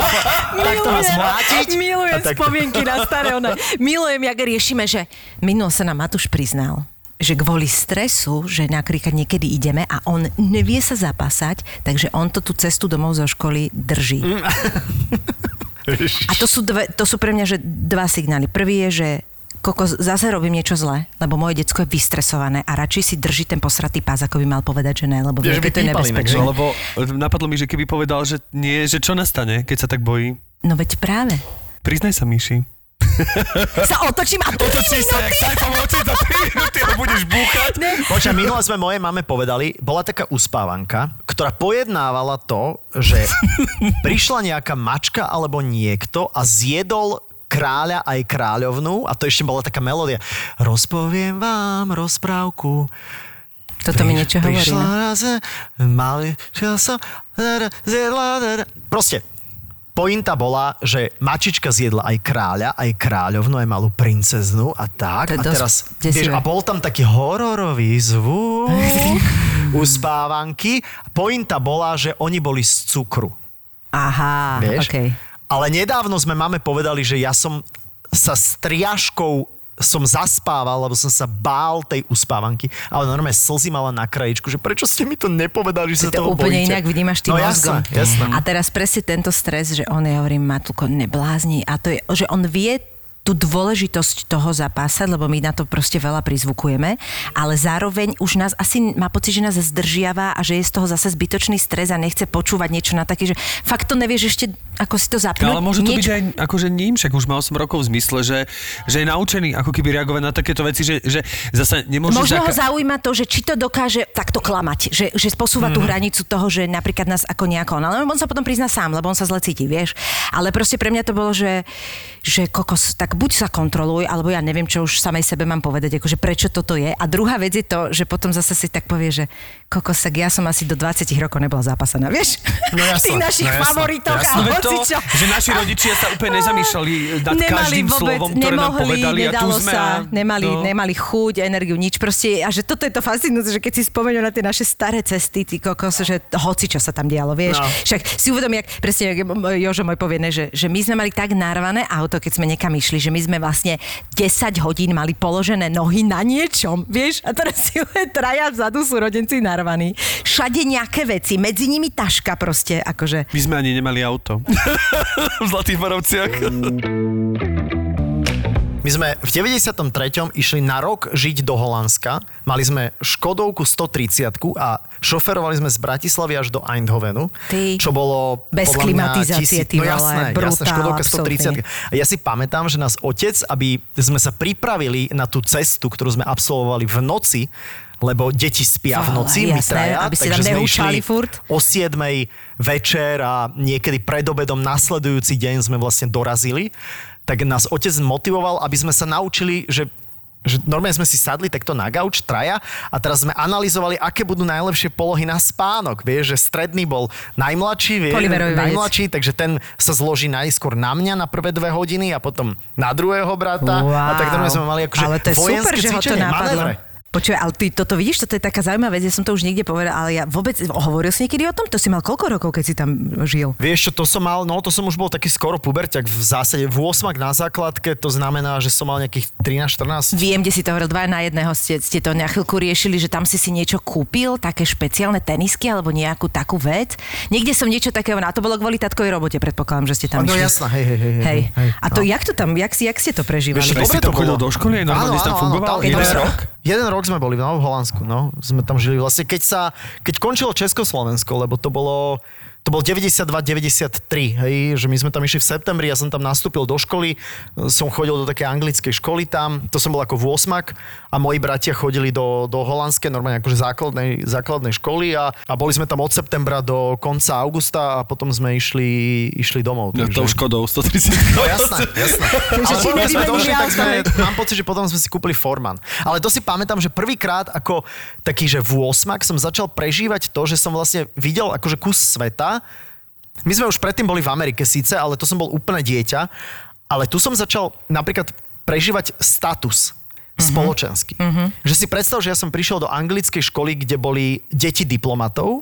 takto nás mlátiť.
Milujem
a
spomienky na staré one. Milujem, jak riešime, že minulo sa nám Matúš priznal, že kvôli stresu, že napríklad niekedy ideme a on nevie sa zapasať, takže on to tú cestu domov zo školy drží.
Mm.
A to sú, dve, to sú pre mňa že dva signály. Prvý je, že koko, zase robím niečo zlé, lebo moje decko je vystresované a radšej si drží ten posratý pás, ako by mal povedať, že ne, lebo vie, že to je nebezpečné.
No, lebo napadlo mi, že keby povedal, že nie, že čo nastane, keď sa tak bojí.
No veď práve.
Priznaj sa, Myši.
Sa otočím a
Otočíš sa, jak Saifov otec a 3 minúty ho budeš búchať.
Počkaj, minule sme mojej mame povedali, bola taká uspávanka, ktorá pojednávala to, že prišla nejaká mačka alebo niekto a zjedol kráľa aj kráľovnú a to ešte bola taká melódia. Rozpoviem vám rozprávku.
Toto mi niečo hovorí.
Prišla
no.
raz, mali zjedla, proste, pointa bola, že mačička zjedla aj kráľa, aj kráľovnú, aj malú princeznu a tak.
To
A teraz, vieš, a bol tam taký hororový zvuk uspávanky. Pointa bola, že oni boli z cukru.
Aha,
Vieš?
okej.
Ale nedávno sme máme povedali, že ja som sa striažkou som zaspával, lebo som sa bál tej uspávanky, ale normálne slzy mala na krajičku, že prečo ste mi to nepovedali, že sa
Ty to
toho
úplne
bojíte?
inak vnímaš tým
no,
mozgom.
Jasné, jasné.
A teraz presne tento stres, že on, ja hovorím, Matulko, neblázni. A to je, že on vie tú dôležitosť toho zapásať, lebo my na to proste veľa prizvukujeme, ale zároveň už nás asi má pocit, že nás zdržiava a že je z toho zase zbytočný stres a nechce počúvať niečo na také, že fakt to nevieš ešte, ako si to zapnúť.
Ale môže to
niečo...
byť aj akože ním, však už má 8 rokov v zmysle, že, že je naučený ako keby reagovať na takéto veci, že, že zase nemôže...
Možno ho zaujíma to, že či to dokáže takto klamať, že, že posúva mm. tú hranicu toho, že napríklad nás ako nejako, ale on sa potom prizná sám, lebo on sa zle cíti, vieš. Ale proste pre mňa to bolo, že, že kokos, tak buď sa kontroluj, alebo ja neviem, čo už samej sebe mám povedať, akože prečo toto je. A druhá vec je to, že potom zase si tak povie, že kokos, tak ja som asi do 20 rokov nebola zápasená, vieš?
No
V
jasné,
tých našich
no jasné,
favoritoch
jasné.
a
No veď to,
hocičo.
že naši rodičia sa úplne nezamýšľali nad každým slovom, ktoré nám
nemohli,
povedali a tu
nedalo
sme
sa,
a,
nemali,
no.
nemali chuť, energiu, nič proste. A že toto je to fascinujúce, že keď si spomenú na tie naše staré cesty, ty kokos, že hoci čo sa tam dialo, vieš.
No.
Však si uvedom, jak presne, jak Jožo môj povie, ne, že, že my sme mali tak narvané auto, keď sme niekam išli, že my sme vlastne 10 hodín mali položené nohy na niečom, vieš. A teraz si traja vzadu sú rodenci narvaní. Všade nejaké veci, medzi nimi taška proste, akože.
My sme ani nemali auto. v Zlatých Barovciach.
My sme v 93. išli na rok žiť do Holandska. Mali sme Škodovku 130 a šoferovali sme z Bratislavy až do Eindhovenu.
Ty.
Čo bolo
Bez
podľa mňa
klimatizácie, ty
no jasné, jasné,
brutál,
Škodovka
absolútne.
130. A ja si pamätám, že nás otec, aby sme sa pripravili na tú cestu, ktorú sme absolvovali v noci, lebo deti spia v noci, my
jasné,
traja,
aby si
takže sme išli
furt.
o 7 večer a niekedy pred obedom nasledujúci deň sme vlastne dorazili, tak nás otec motivoval, aby sme sa naučili, že že normálne sme si sadli takto na gauč, traja, a teraz sme analyzovali, aké budú najlepšie polohy na spánok. Vieš, že stredný bol najmladší, vie, najmladší, takže ten sa zloží najskôr na mňa na prvé dve hodiny a potom na druhého brata. A tak normálne sme mali akože
ale to je super,
vojenské
že ho to napadlo.
manévre.
Počuj, ale ty toto vidíš, toto je taká zaujímavá vec, ja som to už niekde povedal, ale ja vôbec, hovoril si niekedy o tom? To si mal koľko rokov, keď si tam žil?
Vieš čo, to som mal, no to som už bol taký skoro puberťak v zásade v 8 na základke, to znamená, že som mal nejakých 13-14.
Viem, kde si to hovoril, dva na jedného ste, ste to na chvíľku riešili, že tam si si niečo kúpil, také špeciálne tenisky alebo nejakú takú vec. Niekde som niečo takého, na to bolo kvôli tatkovej robote, predpokladám, že ste tam
No
išli.
jasná, hej, hej, hej.
Hej.
hej,
A to
no.
jak to tam, jak, jak ste to prežívali?
Vieš, dobre
si tam
to
chodil do školy, normálne tam fungoval?
tam-
jeden rok?
Jeden rok sme boli v Holandsku, no. Sme tam žili vlastne, keď sa, keď končilo Československo, lebo to bolo, to bol 92-93, hej, že my sme tam išli v septembri, ja som tam nastúpil do školy, som chodil do také anglickej školy tam, to som bol ako v osmak a moji bratia chodili do, do holandskej, normálne akože základnej, základnej školy a, a boli sme tam od septembra do konca augusta a potom sme išli, išli domov.
No, tou Škodou 130.
No jasné, jasné. Ale potom, sme došli, tak sme, mám pocit, že potom sme si kúpili Forman. Ale to si pamätám, že prvýkrát ako taký, že v 8 som začal prežívať to, že som vlastne videl akože kus sveta. My sme už predtým boli v Amerike síce, ale to som bol úplne dieťa. Ale tu som začal napríklad prežívať status spoločenský. Že si predstav, že ja som prišiel do anglickej školy, kde boli deti diplomatov,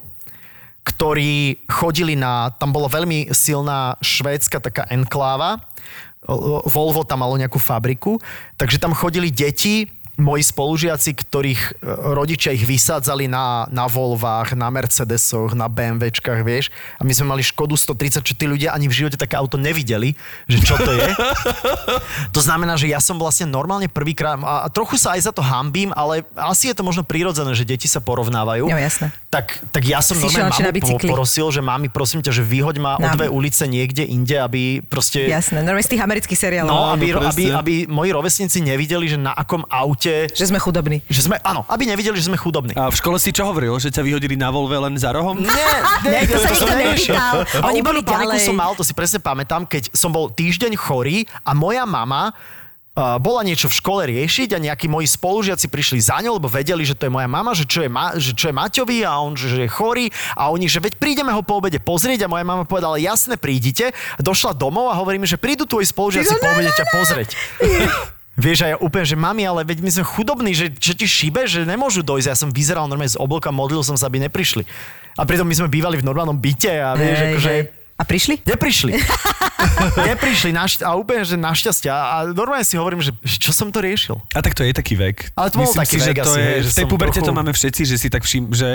ktorí chodili na, tam bola veľmi silná švédska taká enkláva, Volvo tam malo nejakú fabriku, takže tam chodili deti, moji spolužiaci, ktorých e, rodičia ich vysádzali na, na Volvách, na Mercedesoch, na BMWčkách, vieš. A my sme mali Škodu 130, čo tí ľudia ani v živote také auto nevideli, že čo to je. to znamená, že ja som vlastne normálne prvýkrát, a trochu sa aj za to hambím, ale asi je to možno prirodzené, že deti sa porovnávajú.
Jo, jasné.
Tak, tak ja som
Si
normálne mamu poprosil, že mami, prosím ťa, že vyhoď ma o
Na-
dve ulice niekde inde, aby proste...
Jasné, normálne z tých amerických seriálov.
No, aby, aby,
presne.
aby moji rovesníci nevideli, že na akom aute...
Že sme chudobní.
Že sme, áno, aby nevideli, že sme chudobní.
A v škole si čo hovoril? Že ťa vyhodili na Volve len za rohom?
Nie,
Ne, to sa nikto nepýtal. Oni boli ďalej.
som mal, to si presne pamätám, keď som bol týždeň chorý a moja mama bola niečo v škole riešiť a nejakí moji spolužiaci prišli za ňou, lebo vedeli, že to je moja mama, že čo je, ma, že čo je Maťovi a on, že, že je chorý a oni, že veď prídeme ho po obede pozrieť a moja mama povedala, jasne prídite. Došla domov a hovorí mi, že prídu tvoji spolužiaci po obede ťa pozrieť. Vieš, a ja úplne, že mami, ale veď my sme chudobní, že, že ti šíbe, že nemôžu dojsť. Ja som vyzeral normálne z oblka, modlil som sa, aby neprišli. A pritom my sme bývali v normálnom byte a vieš,
Hej,
akože...
hej. A prišli?
Neprišli. Neprišli našť- a úplne, že našťastia. A normálne si hovorím, že čo som to riešil.
A tak to je taký vek.
Ale to bol
Myslím
taký
si, že
vek
to
asi,
je,
hej, že
v tej
som
puberte
trochu-
to máme všetci, že si tak všim, že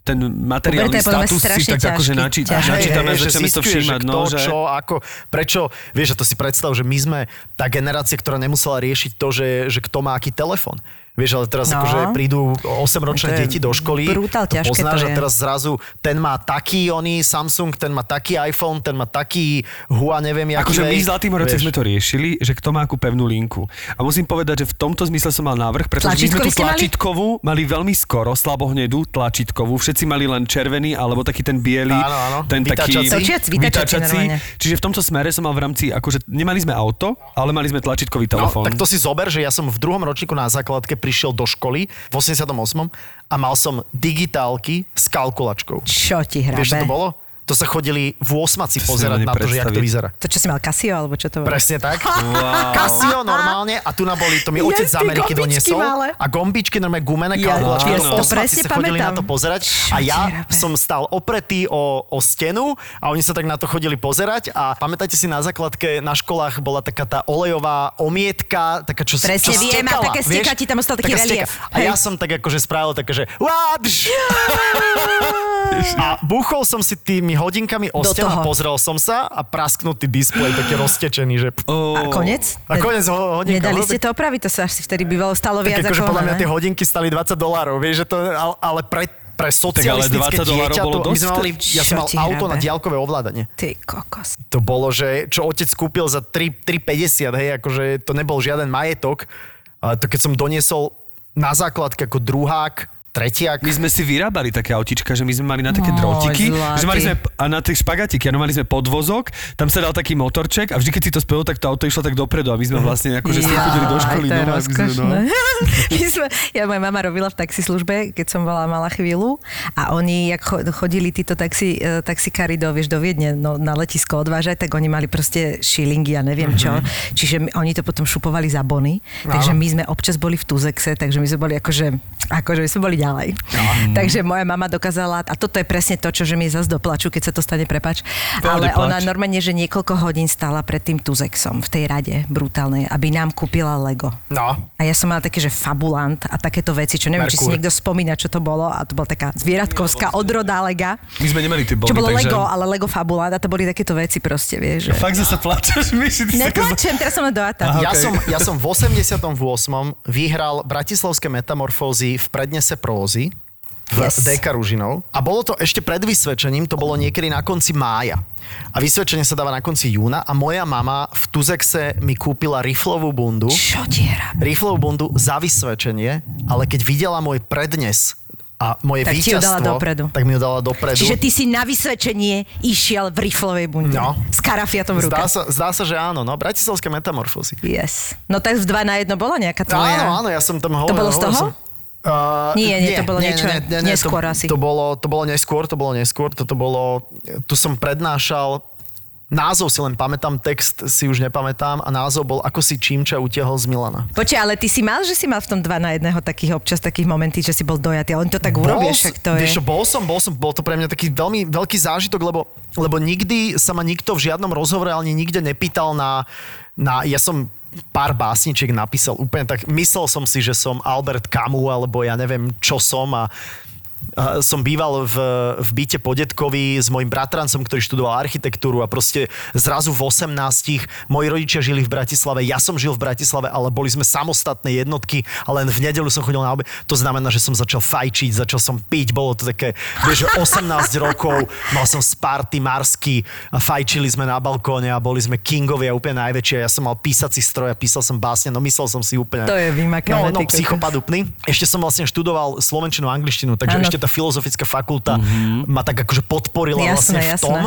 ten materiálny
Puberta je podľa mňa
status si
strašne
tak akože
ťažký,
načí,
ťažký.
načítame, že
hej,
začneme si to
zisťuješ,
všímať.
že
No, že...
čo, ako, prečo, vieš, a to si predstav, že my sme tá generácia, ktorá nemusela riešiť to, že, že kto má aký telefón. Vieš, ale teraz
No.
akože prídu 8-ročné
To je
deti do školy,
brutál
to
ťažké
poznáš
to
a
je.
teraz zrazu ten má taký oný Samsung, ten má taký iPhone, ten má taký Hua, neviem, jaký
Akože my v Zlatým
vieš.
sme to riešili, že kto má akú pevnú linku. A musím povedať, že v tomto zmysle som mal návrh, pretože my sme tú
ste mali?
tlačítkovú mali veľmi skoro, slabohnedú tlačítkovú. Všetci mali len červený, alebo taký ten biely,
Áno, áno.
ten taký...
Vytáčací.
Točiaci, vytáčací normálne.
Čiže v tomto smere som mal v rámci, akože nemali sme auto, ale mali sme tlačítkový
No,
telefón.
tak to si zober, že ja som v druhom ročníku na základke prišiel do školy v 88. a mal som digitálky s kalkulačkou.
Čo ti hrabe?
Vieš, čo to bolo? To sa chodili v osmaci
To
pozerať na to, že jak to vyzerá.
To čo si mal Casio, alebo čo to bolo?
Presne tak. Casio normálne a tu na boli, to mi otec z
Yes,
Ameriky doniesol.
malé.
A gombičky, normálne gumené
Ja-
kalkulačky.
to
osmaci
presne
sa chodili na
pamätám.
to pozerať.
Čo
A ja
hrabe?
som stal opretý o, o stenu a oni sa tak na to chodili pozerať. A pamätáte si, na základke na školách bola taká tá olejová omietka, taká čo,
Presne
čo
viem, a
stekala,
také
vieš?
steka ti tam ostal taký relief.
steka. A ja som tak akože spravil také, že! A búchol som si tými hodinkami o
Do
a pozrel som sa a prasknutý displej, taký roztečený, že...
A konec?
A konec ho- hodinka.
Nedali
no,
ste to opraviť, to sa asi vtedy bývalo stalo viac
akože
ako
podľa mňa tie hodinky stali 20 dolárov, vieš, že to, ale, pre, pre socialistické
20 dolárov
dieťa,
bolo
to, my sme mali, ja som mal auto
hrabe?
na diaľkové ovládanie.
Ty kokos.
To bolo, že čo otec kúpil za 3, 3,50, hej, akože to nebol žiaden majetok. Ale to keď som doniesol na základke ako druhák, tretiak,
My sme si vyrábali také autička, že my sme mali na také drotiky,
zlatý.
že mali sme a na tie špagatíky, ano, mali sme podvozok, tam sa dal taký motorček a vždy, keď si to spojil, tak to auto išlo tak dopredu a my sme vlastne akože sme chodili do školy.
to je
no, sme,
rozkošné. My sme, ja, moja mama robila v taxislužbe, keď som bola malá chvíľu a oni, jak cho- chodili títo taxi, eh, taxikári do, vieš, do Viedne no, na letisko odvážať, tak oni mali proste šilingy a neviem čo. Čiže my, oni to potom šupovali za bony. Takže my sme občas boli v Tuzexe, takže my sme boli akože, akože my sme boli ďalej. Takže moja mama dokázala, a toto je presne to, čo že mi zase doplaču, keď sa to stane, prepač. Ale ona
plač.
normálne, že niekoľko hodín stála pred tým Tuzexom v tej rade brutálnej, aby nám kúpila Lego.
no,
A ja som mala také, že fabulant a takéto veci, čo neviem, či si
Merkur.
niekto spomína, čo to bolo. A to bola taká zvieratkovská odroda Lega.
My sme nemali tie bony,
Čo bolo
takže...
Lego, ale Lego fabulant a to boli takéto veci proste, vieš. Že...
Fakt, že sa plačeš, Myši, ty
Neplačem, teraz som len dojata.
Aha.
Ja,
okej.
som, ja som v 88. vyhral Bratislavské metamorfózy v prednese prózy. v
Yes.
DK Ružinov. A bolo to ešte pred vysvedčením, to bolo niekedy na konci mája. A vysvedčenie sa dáva na konci júna a moja mama v Tuzexe mi kúpila riflovú bundu.
Čo diera?
Riflovú bundu za vysvedčenie, ale keď videla môj prednes a moje
Tak
víťazstvo,
dala dopredu.
tak mi ju dala dopredu.
Čiže ty si na vysvedčenie išiel v riflovej bunde.
No.
S karafiatom v
Zdá
rukách.
sa, zdá sa, že áno, no, bratislavské metamorfózy.
Yes. No tak v dva na jedno bola nejaká tvoja...
Áno, áno, ja som tam hovoril.
bolo z toho?
Som, Uh,
Nie, nie, to bolo niečo neskôr
to,
asi.
To bolo, to bolo neskôr, to bolo neskôr, toto bolo, tu som prednášal, názov si len pamätám, text si už nepamätám a názov bol Ako si Čímča utiahol z Milana.
Počkaj, ale ty si mal, že si mal v tom dva na jedného takých občas takých momentí, že si bol dojatý. Ale oni to tak urobia, však to je...
Vieš bol som, bol som, bol to pre mňa taký veľmi veľký zážitok, lebo, lebo nikdy sa ma nikto v žiadnom rozhovore ani nikde nepýtal na, na ja som pár básničiek napísal úplne tak, myslel som si, že som Albert Camus, alebo ja neviem, čo som a som býval v, v byte po detkovi s mojim bratrancom, ktorý študoval architektúru a proste zrazu v 18 moji rodičia žili v Bratislave, ja som žil v Bratislave, ale boli sme samostatné jednotky a len v nedelu som chodil na obe. To znamená, že som začal fajčiť, začal som piť, bolo to také, vieš, že 18 rokov, mal som Sparty, Marsky, a fajčili sme na balkóne a boli sme kingovia úplne najväčšie. Ja som mal písací stroj a písal som básne, no myslel som si úplne...
To je vymakané,
No, no, psychopat úplný. Ešte som vlastne študoval slovenčinu a angličtinu, takže
Áno.
Ešte tá filozofická fakulta ma tak akože podporila
Jasné,
vlastne v
jasné.
tom.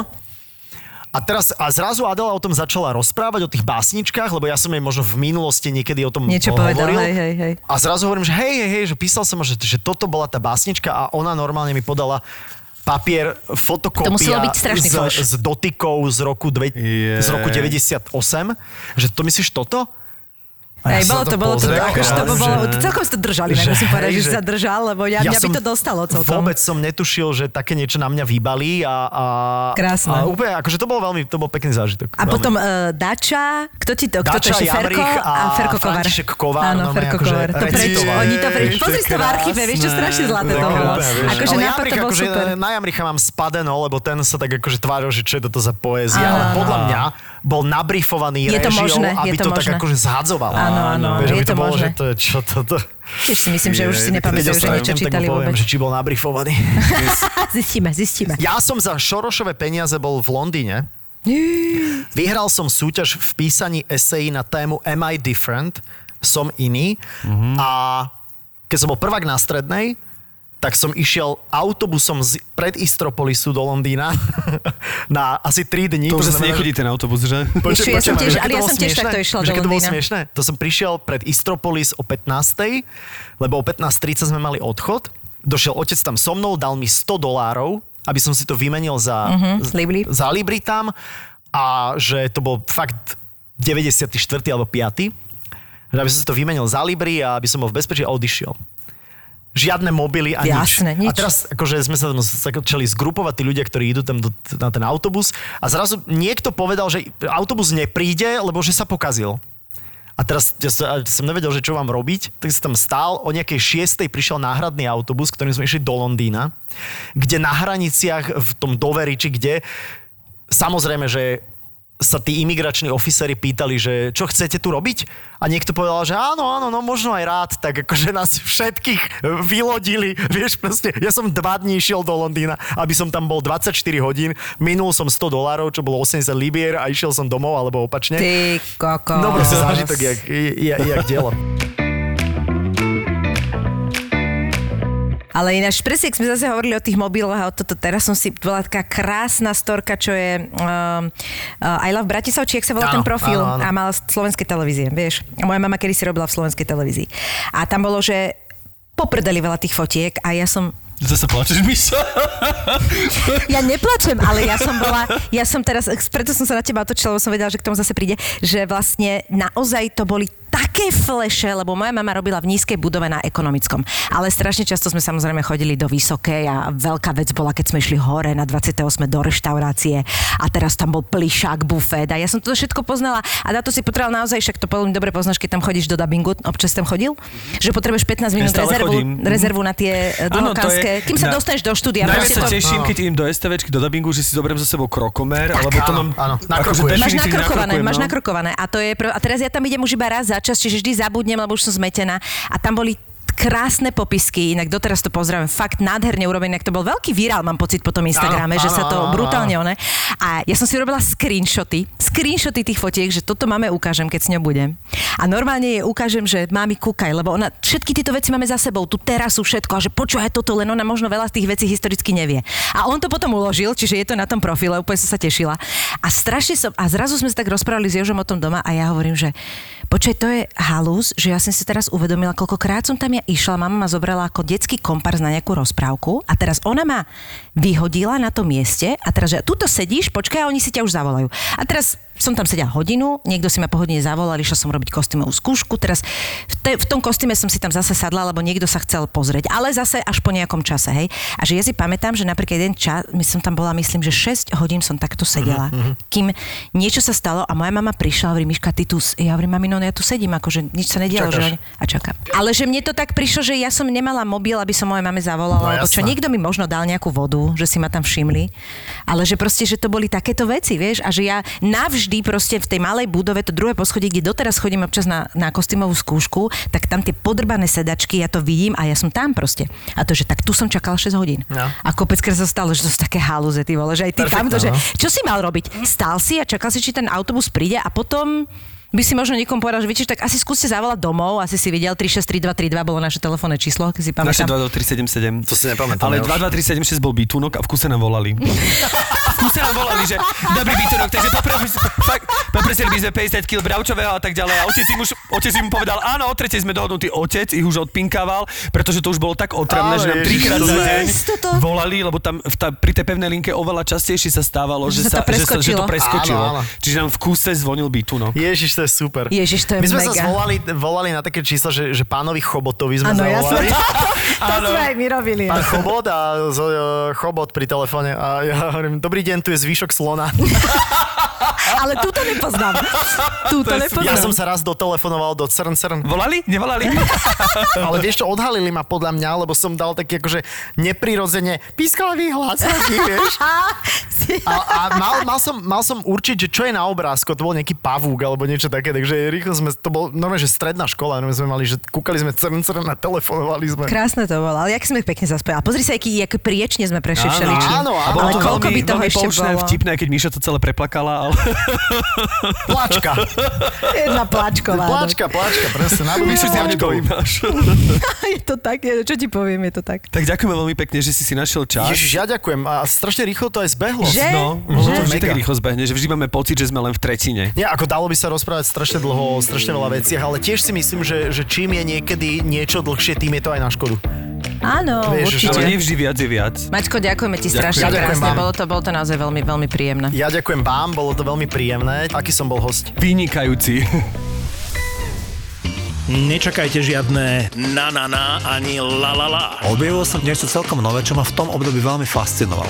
A teraz, a zrazu Adela o tom začala rozprávať, o tých básničkách, lebo ja som jej možno v minulosti niekedy o tom
Niečo
hovoril.
povedal, hej, hej, hej.
A zrazu hovorím, že hej, hej, hej, že písal som, že, že toto bola tá básnička a ona normálne mi podala papier, fotokópia
To muselo byť strašný
z,
flash.
z dotykov z roku, dve, z roku 98, že to myslíš toto?
Hej,
ja
bolo to, bolo to, akože to
že-
bolo, celkom si to držali, že, musím povedať,
hej,
že, sa držal, lebo ja, mňa by to dostalo celkom.
Vôbec som netušil, že také niečo na mňa vybalí a, a,
Krásne.
a úplne, akože to bol veľmi, to bol pekný zážitok.
A
veľmi.
potom uh, Dača, kto ti to, kto to
Dača,
ešte, Ferko a,
a
Ferko Kovar.
František Kovar,
Áno,
normálne
Ferko
akože
Kovar. To preč, oni to preč, pozri to v archíve, vieš, čo strašne zlaté to
krásne.
bolo. Akože nápad to bol
akože
super.
na Jamricha mám spadeno, lebo ten sa tak akože tváril, že čo je toto za poézia, ale podľa mňa bol nabrifovaný
to
režiou, aby
to
to, tak akože zhadzoval.
Áno, áno,
Vieš,
je to
to bolo,
možné.
že to je čo toto.
Tiež si myslím, že už si nepamätajú, že niečo čítali
poviem,
vôbec.
že či bol nabrifovaný.
Zistíme, zistíme.
Ja som za Šorošové peniaze bol v Londýne. Vyhral som súťaž v písaní esejí na tému Am I Different? Som iný. A keď som bol prvák na strednej, tak som išiel autobusom z, pred Istropolisu do Londýna na asi 3 dní.
To už
znamená, že-
nechodí ten autobus, že?
Čo, ja som tiež- ale ja som tiež takto išla do
keď to bolo
Londýna.
smiešné, to som prišiel pred Istropolis o 15. lebo o 15.30 sme mali odchod. Došiel otec tam so mnou, dal mi 100 dolárov, aby som si to vymenil za,
Mhm, Libri.
za Libri tam a že to bol fakt 94. alebo 5. Že aby som si to vymenil za Libri a aby som bol v bezpečí a odišiel. Žiadne mobily a
Jasné, nič.
A teraz akože sme sa tam začali zgrupovať tí ľudia, ktorí idú tam do, na ten autobus a zrazu niekto povedal, že autobus nepríde, lebo že sa pokazil. A teraz ja som, nevedel, že čo mám robiť, tak som tam stál, o nejakej šiestej prišiel náhradný autobus, ktorým sme išli do Londýna, kde na hraniciach v tom doveri, či kde, samozrejme, že sa tí imigrační oficery pýtali, že čo chcete tu robiť? A niekto povedal, že áno, áno, no možno aj rád, tak akože nás všetkých vylodili, vieš proste, ja som dva dní išiel do Londýna, aby som tam bol 24 hodín, minul som 100 dolárov, čo bolo 80 libier a išiel som domov, alebo opačne.
Ty kokos.
No proste zážitok, jak, jak, jak dielo.
Ale ináč, presne, sme zase hovorili o tých mobiloch a o toto, teraz som si, bola taká krásna storka, čo je um, uh, I Love Bratislav, či jak sa volá
Áno,
ten profil
áno, áno.
a mala slovenskej televízie, vieš. A moja mama kedy si robila v slovenskej televízii. A tam bolo, že poprdali veľa tých fotiek a ja som
Zase plačeš, Miša?
ja neplačem, ale ja som bola, ja som teraz, preto som sa na teba otočila, lebo som vedela, že k tomu zase príde, že vlastne naozaj to boli také fleše, lebo moja mama robila v nízkej budove na ekonomickom. Ale strašne často sme samozrejme chodili do vysokej a veľká vec bola, keď sme išli hore na 28 do reštaurácie a teraz tam bol plišák, bufet a ja som to všetko poznala a na to si potreboval naozaj, však to veľmi dobre poznáš, keď tam chodíš do dubbingu, občas tam chodil, že potrebuješ 15 minút
stále
rezervu,
chodím.
rezervu na tie dlhokánske, kým sa
na-
dostaneš do štúdia.
Najviac sa
to-
teším, keď idem do STVčky, do dubbingu, že si zoberiem so sebou krokomer,
Tak,
lebo to
áno,
mám...
áno,
akože
nakrokuješ.
Máš nakrokované, máš
no.
nakrokované. A, to je, a teraz ja tam idem už iba raz za čas, čiže vždy zabudnem, lebo už som zmetená. A tam boli krásne popisky, inak doteraz to pozdravím, fakt nádherne urobené, to bol veľký virál, mám pocit po tom Instagrame,
Áno,
že sa to
áno,
brutálne one. A ja som si robila screenshoty, screenshoty tých fotiek, že toto máme ukážem, keď s ňou budem. A normálne jej ukážem, že mami kúkaj, lebo ona všetky tieto veci máme za sebou, tú terasu, všetko, a že počúvaj toto, len ona možno veľa z tých vecí historicky nevie. A on to potom uložil, čiže je to na tom profile, úplne som sa tešila. A strašne som, a zrazu sme sa tak rozprávali s Jožom o tom doma a ja hovorím, že počkaj, to je halus, že ja som si teraz uvedomila, koľkokrát som tam ja išla, mama ma zobrala ako detský kompars na nejakú rozprávku a teraz ona ma vyhodila na tom mieste a teraz, že tuto sedíš, počkaj, a oni si ťa už zavolajú. A teraz som tam sedela hodinu, niekto si ma po hodine zavolal, išla som robiť kostýmovú skúšku, teraz v, te, v tom kostýme som si tam zase sadla, lebo niekto sa chcel pozrieť, ale zase až po nejakom čase, hej. A že ja si pamätám, že napríklad jeden čas, my som tam bola, myslím, že 6 hodín som takto sedela, uh-huh. kým niečo sa stalo a moja mama prišla a hovorí, Miška, ty tu, s-" ja hovorím, mami, no ja tu sedím, akože nič sa nedialo,
Čakáš.
že a čakám. Ale že mne to tak prišlo, že ja som nemala mobil, aby som mojej mame zavolala,
No
alebo čo, niekto mi možno dal nejakú vodu, že si ma tam všimli, ale že proste, že to boli takéto veci, vieš, a že ja navždy proste v tej malej budove, to druhé poschodie, kde doteraz chodím občas na, na kostýmovú skúšku, tak tam tie podrbané sedačky, ja to vidím a ja som tam proste. A to, že tak tu som čakala 6 hodín.
No.
A kopeckrát sa stalo, že to sú také halúze, ty vole, že aj ty
Perfektné,
tamto, že
no.
čo si mal robiť? Stál si a čakal si, či ten autobus príde a potom by si možno niekomu povedal, že viete, tak asi skúste zavolať domov, asi si videl 363232 bolo naše telefónne číslo, keď si
Naše
pamätám.
22377.
To si nepamätám,
Ale
ja už.
22376 bol bytunok a v kuse nám volali. v kuse nám volali, že dobrý bytunok, takže poprosili, by sme 50 kg bravčového a tak ďalej. A otec im, už, otec im povedal, áno, o tretej sme dohodnutí. Otec ich už odpinkával, pretože to už bolo tak otravné, že nám trikrát za deň
Toto.
volali, lebo tam v tá, pri tej pevnej linke oveľa častejšie sa stávalo,
Že
že,
sa
že, sa, že to
preskočilo.
preskočilo.
Áno, áno.
Čiže nám v kuse zvonil bytunok.
Ježiš, to je super.
Ježiš, to je
My sme sa
mega.
zvolali, volali na také čísla, že, že pánovi Chobotovi sme
Áno, ja som...
zavolali.
to sme aj my robili.
Pán Chobot a uh, Chobot pri telefóne a ja hovorím, dobrý deň, tu je zvyšok slona.
Ale túto nepoznám. Túto nepoznám.
Ja som sa raz dotelefonoval do CERN CERN,
Volali? Nevolali?
ale vieš čo, odhalili ma podľa mňa, lebo som dal taký akože neprirodzene pískavý hlas, taký, vieš. A, a mal, mal, som, mal som určiť, že čo je na obrázku, to bol nejaký pavúk alebo niečo také, takže rýchlo sme, to bol normálne, že stredná škola, normálne sme mali, že kúkali sme CERN CERN a telefonovali sme.
Krásne to bolo, ale jak sme pekne zaspeli. A pozri sa, aký, aký priečne sme prešli
Áno,
všeličím.
áno, áno.
ale koľko by toho ešte bolo?
vtipné, keď Míša to celé preplakala, ale...
Plačka.
Jedna plačková.
Plačka, plačka, presne. Na
si
plačkou.
máš.
je to tak, je, čo ti poviem, je to tak.
Tak ďakujeme veľmi pekne, že si si našiel čas.
Ježiš, ja ďakujem. A strašne rýchlo to aj zbehlo.
Že?
No,
Že?
že? to vždy tak rýchlo zbehne, že vždy máme pocit, že sme len v tretine.
Nie, ako dalo by sa rozprávať strašne dlho o strašne veľa veciach, ale tiež si myslím, že, že čím je niekedy niečo dlhšie, tým je to aj na škodu.
Áno,
Vieš,
určite.
Ale nevždy viac je viac.
Maťko, ďakujeme ti strašne
Ďakujem
krásne.
vám.
Bolo to, bolo to naozaj veľmi, veľmi príjemné.
Ja ďakujem vám, bolo to veľmi príjemné. Aký som bol host?
Vynikajúci.
Nečakajte žiadne na na na ani la la la.
Objavil som niečo celkom nové, čo ma v tom období veľmi fascinovalo.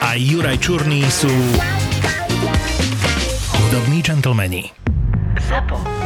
a Juraj Čurný sú hudobní džentlmeni.
Zapo.